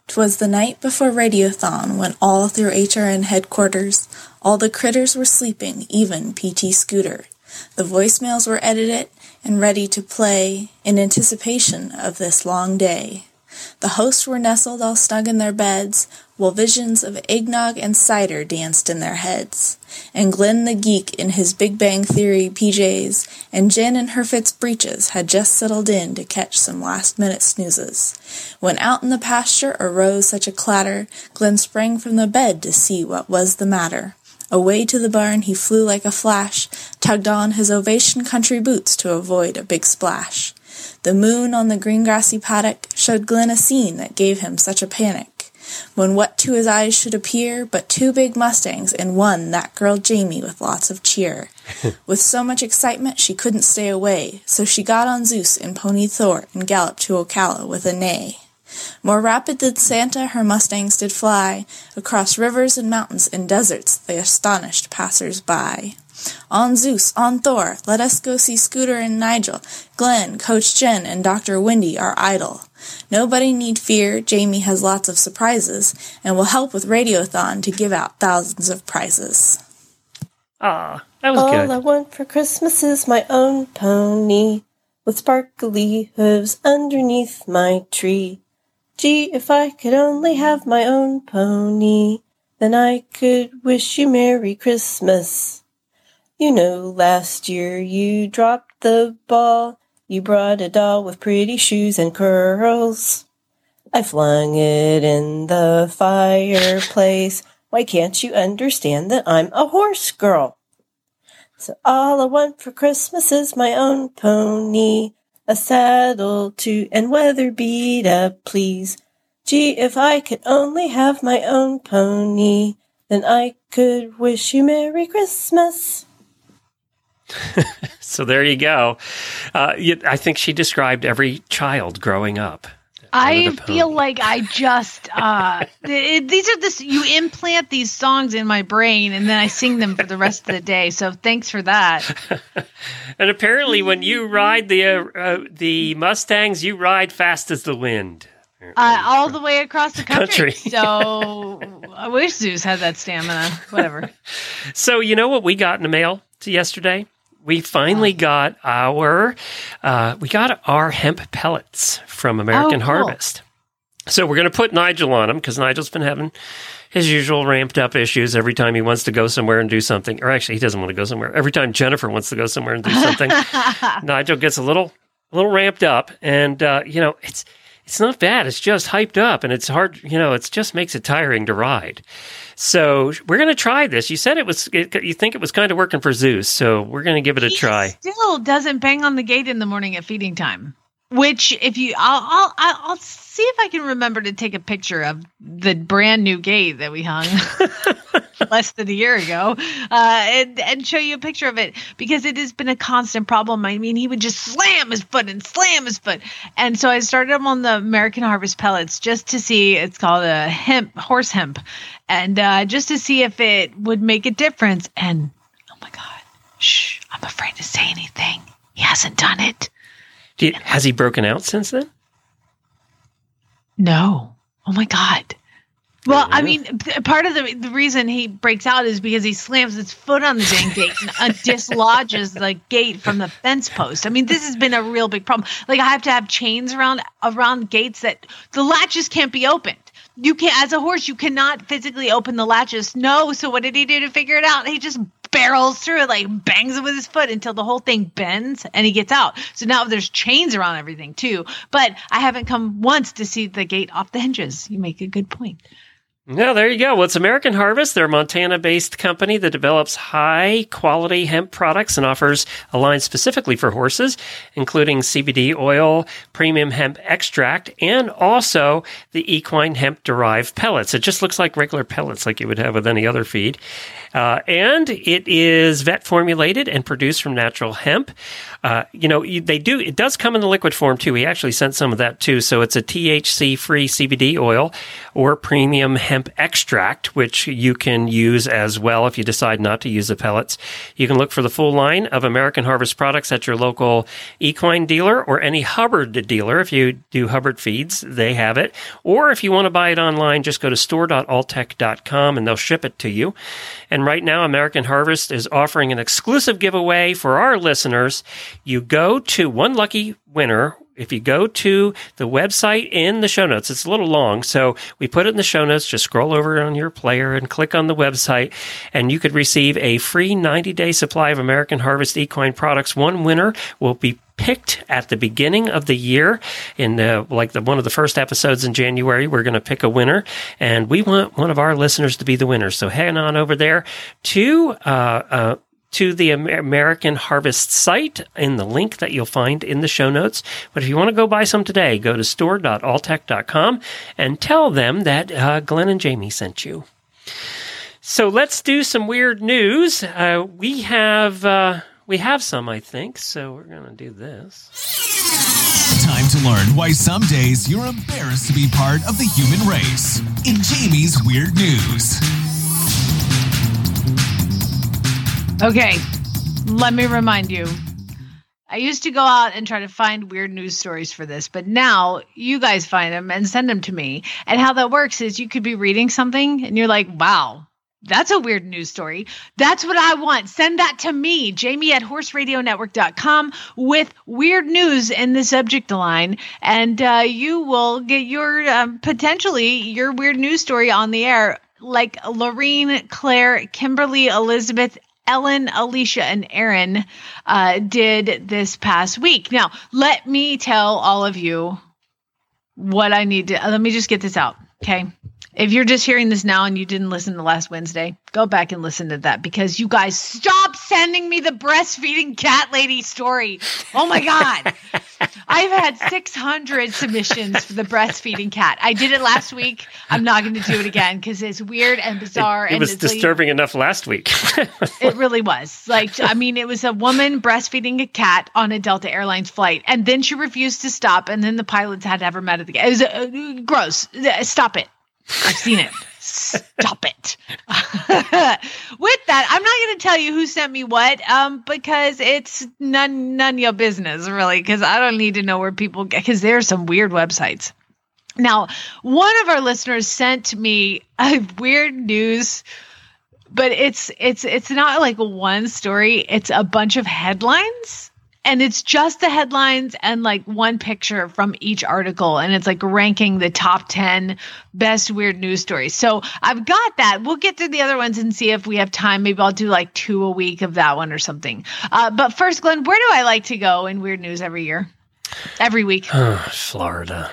'Twas the night before Radiothon when all through HRN headquarters all the critters were sleeping, even PT Scooter. The voicemails were edited and ready to play in anticipation of this long day. The hosts were nestled all snug in their beds, while visions of eggnog and cider danced in their heads. And Glenn the geek in his Big Bang Theory PJs, and Jenn in her FITS breeches had just settled in to catch some last minute snoozes. When out in the pasture arose such a clatter, Glenn sprang from the bed to see what was the matter. Away to the barn he flew like a flash, tugged on his ovation country boots to avoid a big splash. The moon on the green grassy paddock showed Glenn a scene that gave him such a panic. When what to his eyes should appear but two big mustangs and one that girl Jamie with lots of cheer. with so much excitement she couldn't stay away, so she got on Zeus and Pony Thor and galloped to Ocala with a neigh. More rapid than Santa her mustangs did fly, across rivers and mountains and deserts they astonished passers by. On Zeus, on Thor, let us go see Scooter and Nigel. Glenn, Coach Jenn, and Dr. Wendy are idle. Nobody need fear, Jamie has lots of surprises, and will help with Radiothon to give out thousands of prizes. Ah, that was All good. I want for Christmas is my own pony, with sparkly hooves underneath my tree. Gee, if I could only have my own pony, then I could wish you Merry Christmas. You know, last year you dropped the ball. You brought a doll with pretty shoes and curls. I flung it in the fireplace. Why can't you understand that I'm a horse girl? So all I want for Christmas is my own pony a saddle too, and weather beat up, please. Gee, if I could only have my own pony, then I could wish you Merry Christmas. So there you go. Uh, I think she described every child growing up. I feel like I just uh th- these are this you implant these songs in my brain and then I sing them for the rest of the day. So thanks for that. And apparently, when you ride the uh, uh, the Mustangs, you ride fast as the wind. Uh, all the way across the country. Country. So I wish Zeus had that stamina. Whatever. So you know what we got in the mail to yesterday? We finally got our uh, we got our hemp pellets from American Oh, cool. Harvest. So we're going to put Nigel on them because Nigel's been having his usual ramped up issues every time he wants to go somewhere and do something. Or actually, he doesn't want to go somewhere. Every time Jennifer wants to go somewhere and do something, Nigel gets a little a little ramped up, and uh, you know it's it's not bad. It's just hyped up, and it's hard. You know, it just makes it tiring to ride. So we're going to try this. You said it was. It, you think it was kind of working for Zeus, so we're going to give it a try. Still doesn't bang on the gate in the morning at feeding time. Which, if you, I'll, I'll, I'll see if I can remember to take a picture of the brand new gate that we hung less than a year ago, uh, and and show you a picture of it because it has been a constant problem. I mean, he would just slam his foot and slam his foot, and so I started him on the American Harvest pellets just to see. It's called a hemp horse hemp, and uh, just to see if it would make a difference. And oh my god, shh! I'm afraid to say anything. He hasn't done it. You- has he broken out since then? No. Oh my god. Well, I mean, part of the the reason he breaks out is because he slams his foot on the dang gate and uh, dislodges the gate from the fence post. I mean, this has been a real big problem. Like, I have to have chains around around gates that the latches can't be opened. You can, not as a horse, you cannot physically open the latches. No. So what did he do to figure it out? He just barrels through it, like bangs it with his foot until the whole thing bends and he gets out. So now there's chains around everything too. But I haven't come once to see the gate off the hinges. You make a good point. No, there you go. Well, it's American Harvest. They're a Montana based company that develops high quality hemp products and offers a line specifically for horses, including CBD oil, premium hemp extract, and also the equine hemp derived pellets. It just looks like regular pellets like you would have with any other feed. Uh, and it is vet formulated and produced from natural hemp. Uh, you know, they do, it does come in the liquid form too. He actually sent some of that too. So it's a THC free CBD oil or premium hemp extract, which you can use as well if you decide not to use the pellets. You can look for the full line of American Harvest products at your local equine dealer or any Hubbard dealer. If you do Hubbard feeds, they have it. Or if you want to buy it online, just go to store.alltech.com and they'll ship it to you. And right now, American Harvest is offering an exclusive giveaway for our listeners. You go to one lucky winner. If you go to the website in the show notes, it's a little long, so we put it in the show notes. Just scroll over on your player and click on the website, and you could receive a free 90 day supply of American Harvest equine products. One winner will be picked at the beginning of the year in the, like the one of the first episodes in January we're going to pick a winner and we want one of our listeners to be the winner so head on over there to uh, uh, to the American Harvest site in the link that you'll find in the show notes. But if you want to go buy some today, go to store.alltech.com and tell them that uh, Glenn and Jamie sent you. So let's do some weird news. Uh, we have uh, we have some, I think. So we're gonna do this. Time to learn why some days you're embarrassed to be part of the human race. In Jamie's Weird News. Okay, let me remind you. I used to go out and try to find weird news stories for this, but now you guys find them and send them to me. And how that works is you could be reading something and you're like, wow, that's a weird news story. That's what I want. Send that to me, Jamie at horseradionetwork.com with weird news in the subject line. And uh, you will get your um, potentially your weird news story on the air, like Lorene, Claire, Kimberly, Elizabeth, Ellen, Alicia, and Aaron uh, did this past week. Now, let me tell all of you what I need to. Let me just get this out. Okay. If you're just hearing this now and you didn't listen to last Wednesday, go back and listen to that because you guys stop sending me the breastfeeding cat lady story. Oh my God. I've had 600 submissions for the breastfeeding cat. I did it last week. I'm not going to do it again because it's weird and bizarre. It and was it's like- disturbing enough last week. it really was. Like, I mean, it was a woman breastfeeding a cat on a Delta Airlines flight, and then she refused to stop, and then the pilots had to have her met at the gate. It was uh, gross. Stop it. I've seen it. Stop it. With that, I'm not going to tell you who sent me what, um, because it's none none your business, really. Because I don't need to know where people get. because there are some weird websites. Now, one of our listeners sent me a weird news but it's it's it's not like one story it's a bunch of headlines and it's just the headlines and like one picture from each article and it's like ranking the top 10 best weird news stories. So i've got that. We'll get through the other ones and see if we have time. Maybe i'll do like two a week of that one or something. Uh, but first glenn where do i like to go in weird news every year? Every week. Florida.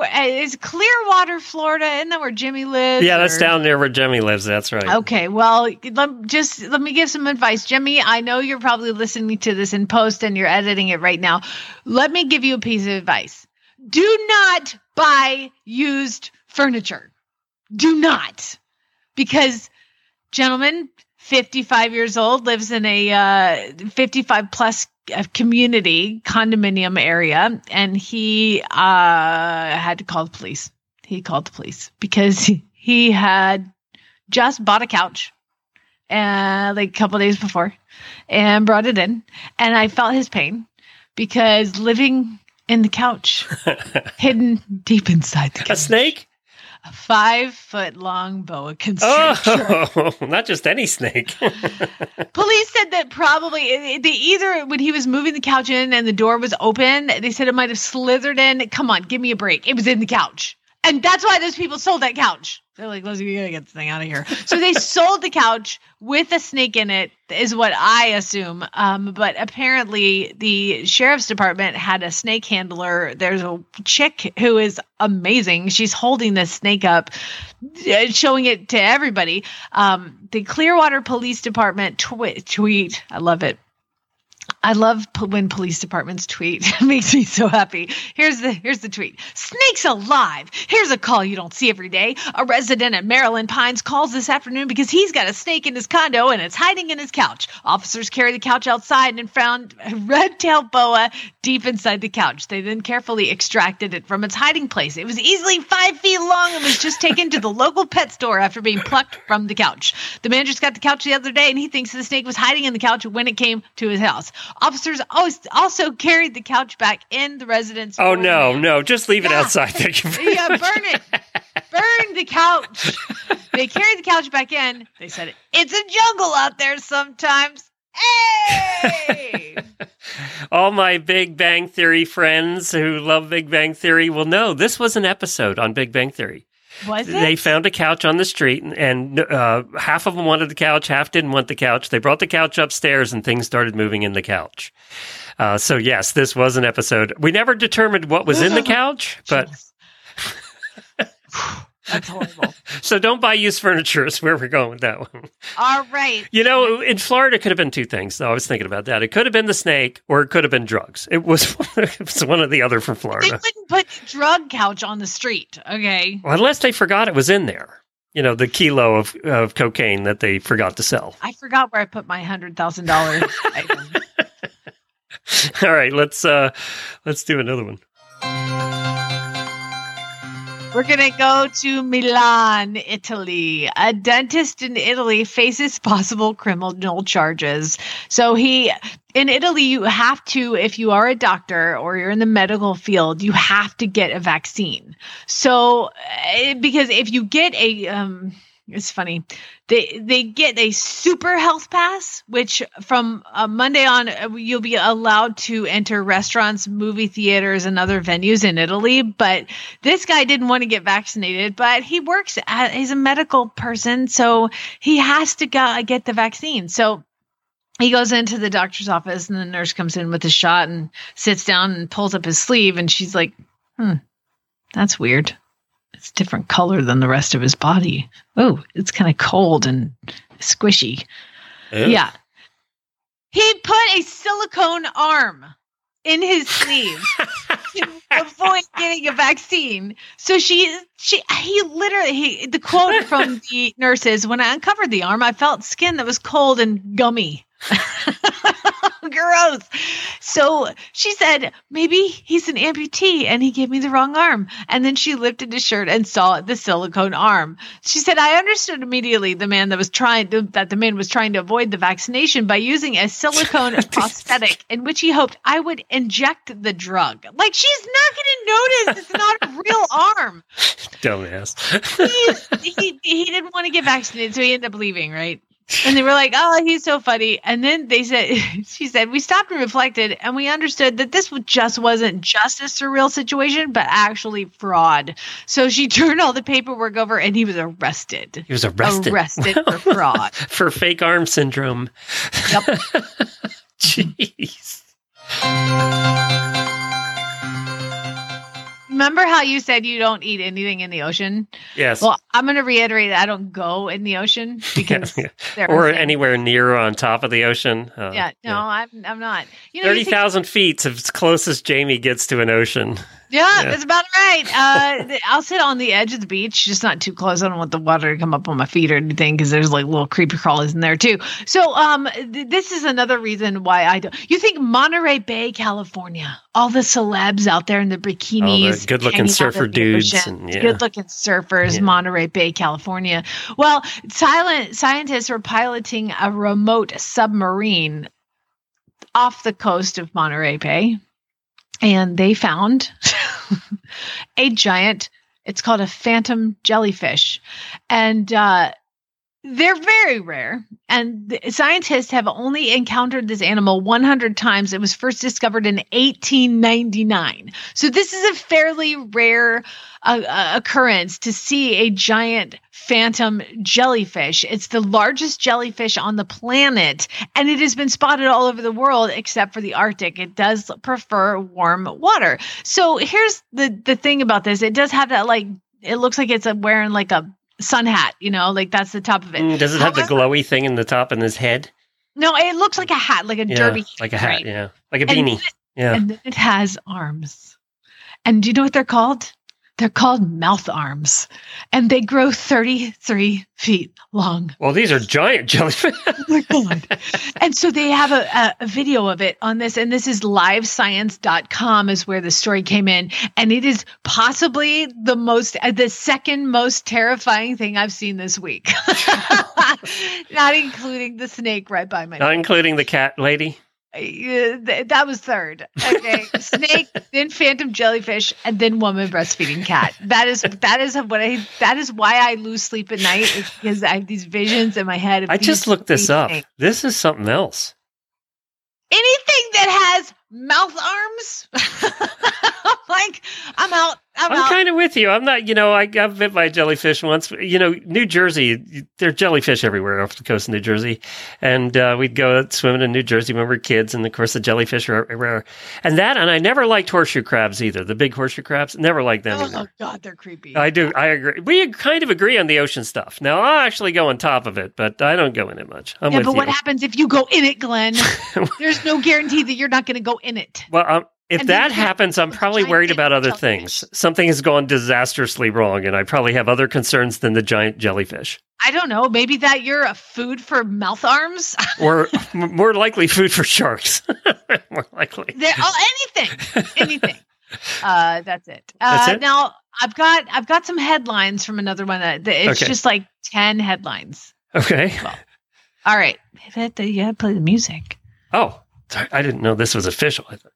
Uh, is clearwater florida isn't that where jimmy lives Yeah, that's or- down there where Jimmy lives. That's right. Okay, well, let, just let me give some advice. Jimmy, I know you're probably listening to this in post and you're editing it right now. Let me give you a piece of advice. Do not buy used furniture. Do not. Because, gentlemen, 55 years old, lives in a uh, 55 plus uh, community condominium area, and he uh, had to call the police. He called the police because he, had just bought a couch uh, like a couple days before and brought it in. And I felt his pain because living in the couch, hidden deep inside the couch, A snake? A five foot long boa constrictor. Oh, not just any snake. Police said that probably they either when he was moving the couch in and the door was open, they said it might have slithered in. Come on, give me a break. It was in the couch. And that's why those people sold that couch. They're like, let's we gotta get this thing out of here. So they sold the couch with a snake in it, is what I assume. Um, but apparently the sheriff's department had a snake handler. There's a chick who is amazing. She's holding this snake up, uh, showing it to everybody. Um, the Clearwater Police Department twi- tweet. I love it. I love when police departments tweet. It makes me so happy. Here's the here's the tweet. Snakes alive. Here's a call you don't see every day. A resident at Maryland Pines calls this afternoon because he's got a snake in his condo and it's hiding in his couch. Officers carry the couch outside and found a red-tailed boa deep inside the couch. They then carefully extracted it from its hiding place. It was easily five feet long and was just taken to the local pet store after being plucked from the couch. The man just got the couch the other day and he thinks the snake was hiding in the couch when it came to his house. Officers als- also carried the couch back in the residence. oh no, no, just leave it outside. Thank you. very Yeah, burn it. Burn the couch. They carried the couch back in. They said, It's a jungle out there sometimes. Hey! All my Big Bang Theory friends who love Big Bang Theory will know this was an episode on Big Bang Theory. Was it? They found a couch on the street, and, and uh, half of them wanted the couch, half didn't want the couch. They brought the couch upstairs, and things started moving in the couch. Uh, so yes, this was an episode. We never determined what was in the couch, but That's horrible. so don't buy used furniture. Is where we're going with that one. All right. You know, in Florida, it could have been two things. Though I was thinking about that. It could have been the snake, or it could have been drugs. It was it was one or the other They Florida. wouldn't put drug couch on the street. Okay. Well, unless they forgot it was in there. You know, the kilo of, of cocaine that they forgot to sell. I forgot where I put my hundred thousand dollars. All right, let's uh let's do another one. We're going to go to Milan, Italy. A dentist in Italy faces possible criminal charges. So he in Italy you have to if you are a doctor or you're in the medical field, you have to get a vaccine. So eh, because if you get a um it's funny. They they get a super health pass, which from uh, Monday on uh, you'll be allowed to enter restaurants, movie theaters, and other venues in Italy. But this guy didn't want to get vaccinated, but he works. At, he's a medical person, so he has to go get the vaccine. So he goes into the doctor's office, and the nurse comes in with a shot and sits down and pulls up his sleeve, and she's like, "Hmm, that's weird." It's different color than the rest of his body. Oh, it's kind of cold and squishy. Ew. Yeah. He put a silicone arm in his sleeve to avoid getting a vaccine. So she, she, he literally, he, the quote from the nurses when I uncovered the arm, I felt skin that was cold and gummy. Gross. So she said, maybe he's an amputee and he gave me the wrong arm. And then she lifted his shirt and saw the silicone arm. She said, I understood immediately the man that was trying to, that the man was trying to avoid the vaccination by using a silicone prosthetic in which he hoped I would inject the drug. Like she's not going to notice it's not a real arm. Dumbass. He, he, he didn't want to get vaccinated, so he ended up leaving, right? And they were like, "Oh, he's so funny." And then they said, "She said we stopped and reflected, and we understood that this just wasn't just a surreal situation, but actually fraud." So she turned all the paperwork over, and he was arrested. He was arrested. Arrested for fraud. for fake arm syndrome. Yep. Jeez. Remember how you said you don't eat anything in the ocean? Yes. Well, I'm going to reiterate that I don't go in the ocean because there or things- anywhere near or on top of the ocean. Uh, Yeah, no, I'm I'm not. You know, Thirty think- thousand feet's as close as Jamie gets to an ocean. Yeah, Yeah. that's about right. Uh, I'll sit on the edge of the beach, just not too close. I don't want the water to come up on my feet or anything because there's like little creepy crawlies in there too. So, um, th- this is another reason why I don't. You think Monterey Bay, California, all the celebs out there in the bikinis, good-looking surfer dudes yeah. good-looking surfers, Yeah. Monterey Bay, California. Well, silent scientists were piloting a remote submarine off the coast of Monterey Bay and they found a giant it's called a phantom jellyfish. And uh, they're very rare. And scientists have only encountered this animal 100 times. It was first discovered in 1899 so this is a fairly rare uh, uh, occurrence to see a giant phantom jellyfish. It's the largest jellyfish on the planet and it has been spotted all over the world except for the arctic. It does prefer warm water. So here's the the thing about this. It does have that like it looks like it's wearing like a sun hat you know like that's the top of it Mm, Does it have the glowy thing in the top in his head? no it looks like a hat like a Yeah, derby like a hat. right? Yeah, like a And beanie. then- Yeah. and then it has arms and do you know what they're called they're called mouth arms and they grow 33 feet long. Well, these are giant jellyfish. and so they have a, a, a video of it on this and this is livescience.com is where the story came in. And it is possibly the most uh, the second most terrifying thing i've seen this week. Not including the snake right by my Not including the cat lady. Uh, th- that was third. Okay, snake, then phantom jellyfish, and then woman breastfeeding cat. That is that is what I that is why I lose sleep at night is because I have these visions in my head. Of I just looked this up. things. This is something else. Anything that has mouth arms, like I'm out. I'm, I'm kind of with you. I'm not, you know, I got bit by a jellyfish once. You know, New Jersey, there are jellyfish everywhere off the coast of New Jersey. And uh, we'd go swimming in New Jersey when we were kids. And of course, the jellyfish are everywhere. And that, and I never liked horseshoe crabs either. The big horseshoe crabs, never liked them oh either. God, they're creepy. I do. I agree. We kind of agree on the ocean stuff. Now, I'll actually go on top of it, but I don't go in it much. I'm yeah, but you. what happens if you go in it, Glenn? There's no guarantee that you're not going to go in it. Well, um, if And that happens, I'm probably worried about other things. Something has gone disastrously wrong, and I probably have other concerns than the giant jellyfish, I don't know. Maybe that you're a food for mouth arms. or m- more likely, food for sharks. more likely. Oh, anything, anything. Uh, that's it. Uh, That's it? Now I've got I've got some headlines from another one that, it's Okay. just like ten headlines. Okay. All right, yeah, play the music. Oh, sorry, I didn't know this was official. I thought-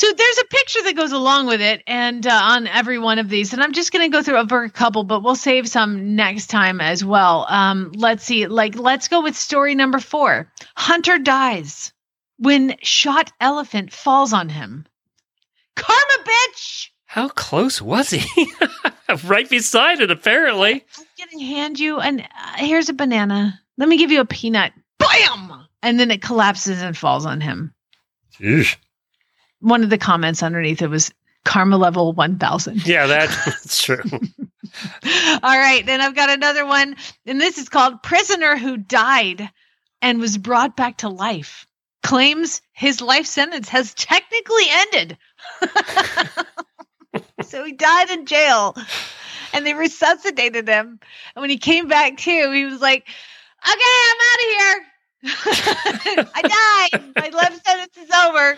So there's a picture that goes along with it, and uh, on every one of these, and I'm just going to go through over a couple, but we'll save some next time as well. Um, let's see, like let's go with story number four. Hunter dies when shot elephant falls on him. Karma, bitch! How close was he? right beside it, apparently. I'm gonna hand you and uh, here's a banana. Let me give you a peanut. Bam! And then it collapses and falls on him. Eesh. One of the comments underneath it was karma level 1000. Yeah, that's true. All right, then I've got another one, and this is called Prisoner Who Died and Was Brought Back to Life claims his life sentence has technically ended. so he died in jail and they resuscitated him. And when he came back to, he was like, okay, I'm out of here. I died. My life sentence is over.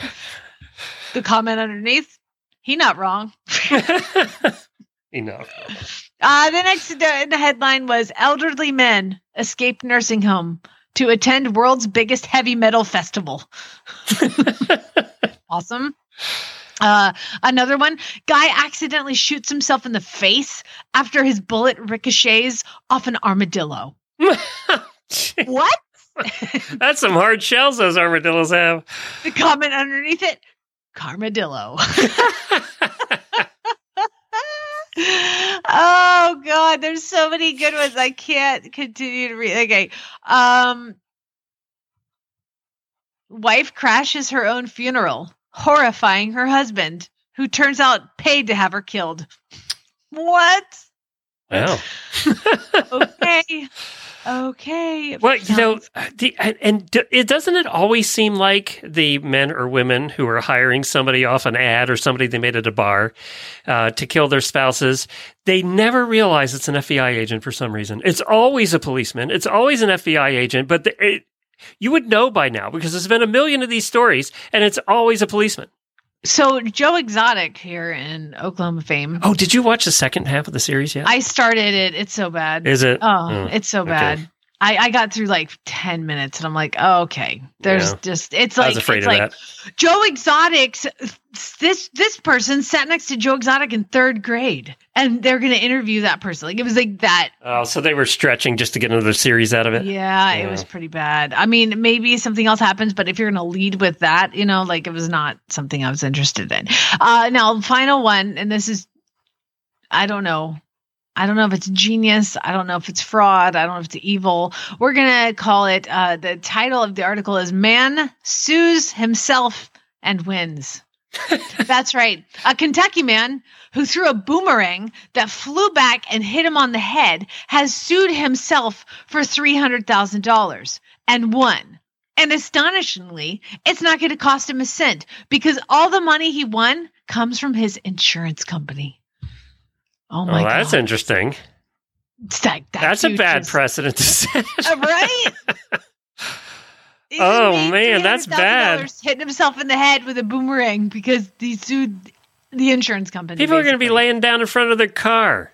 The comment underneath, he not wrong. Enough. Uh, the next in the headline was elderly men escape nursing home to attend world's biggest heavy metal festival. awesome. Uh, another one guy accidentally shoots himself in the face after his bullet ricochets off an armadillo. what? That's some hard shells those armadillos have. The comment underneath it Carmadillo. oh god, there's so many good ones. I can't continue to read. Okay. Um wife crashes her own funeral, horrifying her husband, who turns out paid to have her killed. What? Wow. Okay. Okay. Well, you know, the, and, and it doesn't it always seem like the men or women who are hiring somebody off an ad or somebody they made at a bar uh, to kill their spouses, they never realize it's an FBI agent for some reason. It's always a policeman. It's always an FBI agent, but the, it, you would know by now because there's been a million of these stories, and it's always a policeman. So Joe Exotic here in Oklahoma fame. Oh, did you watch the second half of the series yet? I started it. It's so bad. Is it? Oh, Oh, it's so okay. I, I got through like 10 minutes and I'm like, oh, okay. There's Yeah. just, it's like, it's like that. Joe Exotic's, this, this person sat next to Joe Exotic in third grade and they're going to interview that person. Like it was like that. Oh, so they were stretching just to get another series out of it. Yeah, it was pretty bad. I mean, maybe something else happens, but if you're going to lead with that, you know, like it was not something I was interested in. Uh, now, final one, and this is, I don't know. I don't know if it's genius. I don't know if it's fraud. I don't know if it's evil. We're going to call it, uh, the title of the article is Man Sues Himself and Wins. That's right. A Kentucky man who threw a boomerang that flew back and hit him on the head has sued himself for $300,000 and won. And astonishingly, it's not going to cost him a cent because all the money he won comes from his insurance company. Oh my well, that's God. interesting. It's like- That's a bad just- precedent to set. Uh, right? Oh, He man, that's $300,000 bad. Hitting himself in the head with a boomerang because he sued the insurance company. People are going to be laying down in front of their car.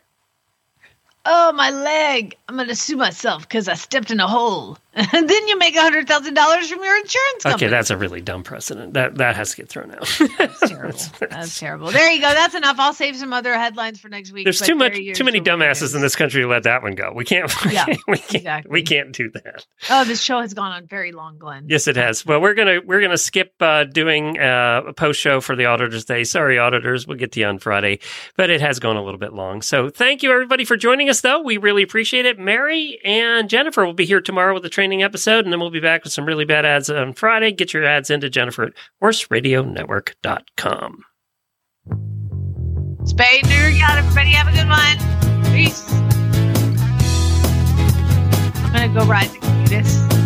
Oh, my leg. I'm going to sue myself because I stepped in a hole. And then you make a $100,000 from your insurance company. Okay, that's a really dumb precedent. That that has to get thrown out. That's terrible. That's terrible. There you go. That's enough. I'll save some other headlines for next week. There's too much, too many dumbasses in this country to let that one go. We can't. Yeah, we can't. We can't do that. Oh, this show has gone on very long, Glenn. Yes, it has. Well, we're gonna we're gonna skip uh, doing uh, a post show for the auditors day. Sorry, auditors. We'll get to you on Friday, but it has gone a little bit long. So thank you everybody for joining us. Though we really appreciate it. Mary and Jennifer will be here tomorrow with a training episode, and then we'll be back with some really bad ads on Friday. Get your ads into Jennifer at horseradionetwork.com. Spade neuter out, everybody. Have a good one. Peace. I'm going to go ride the cutest.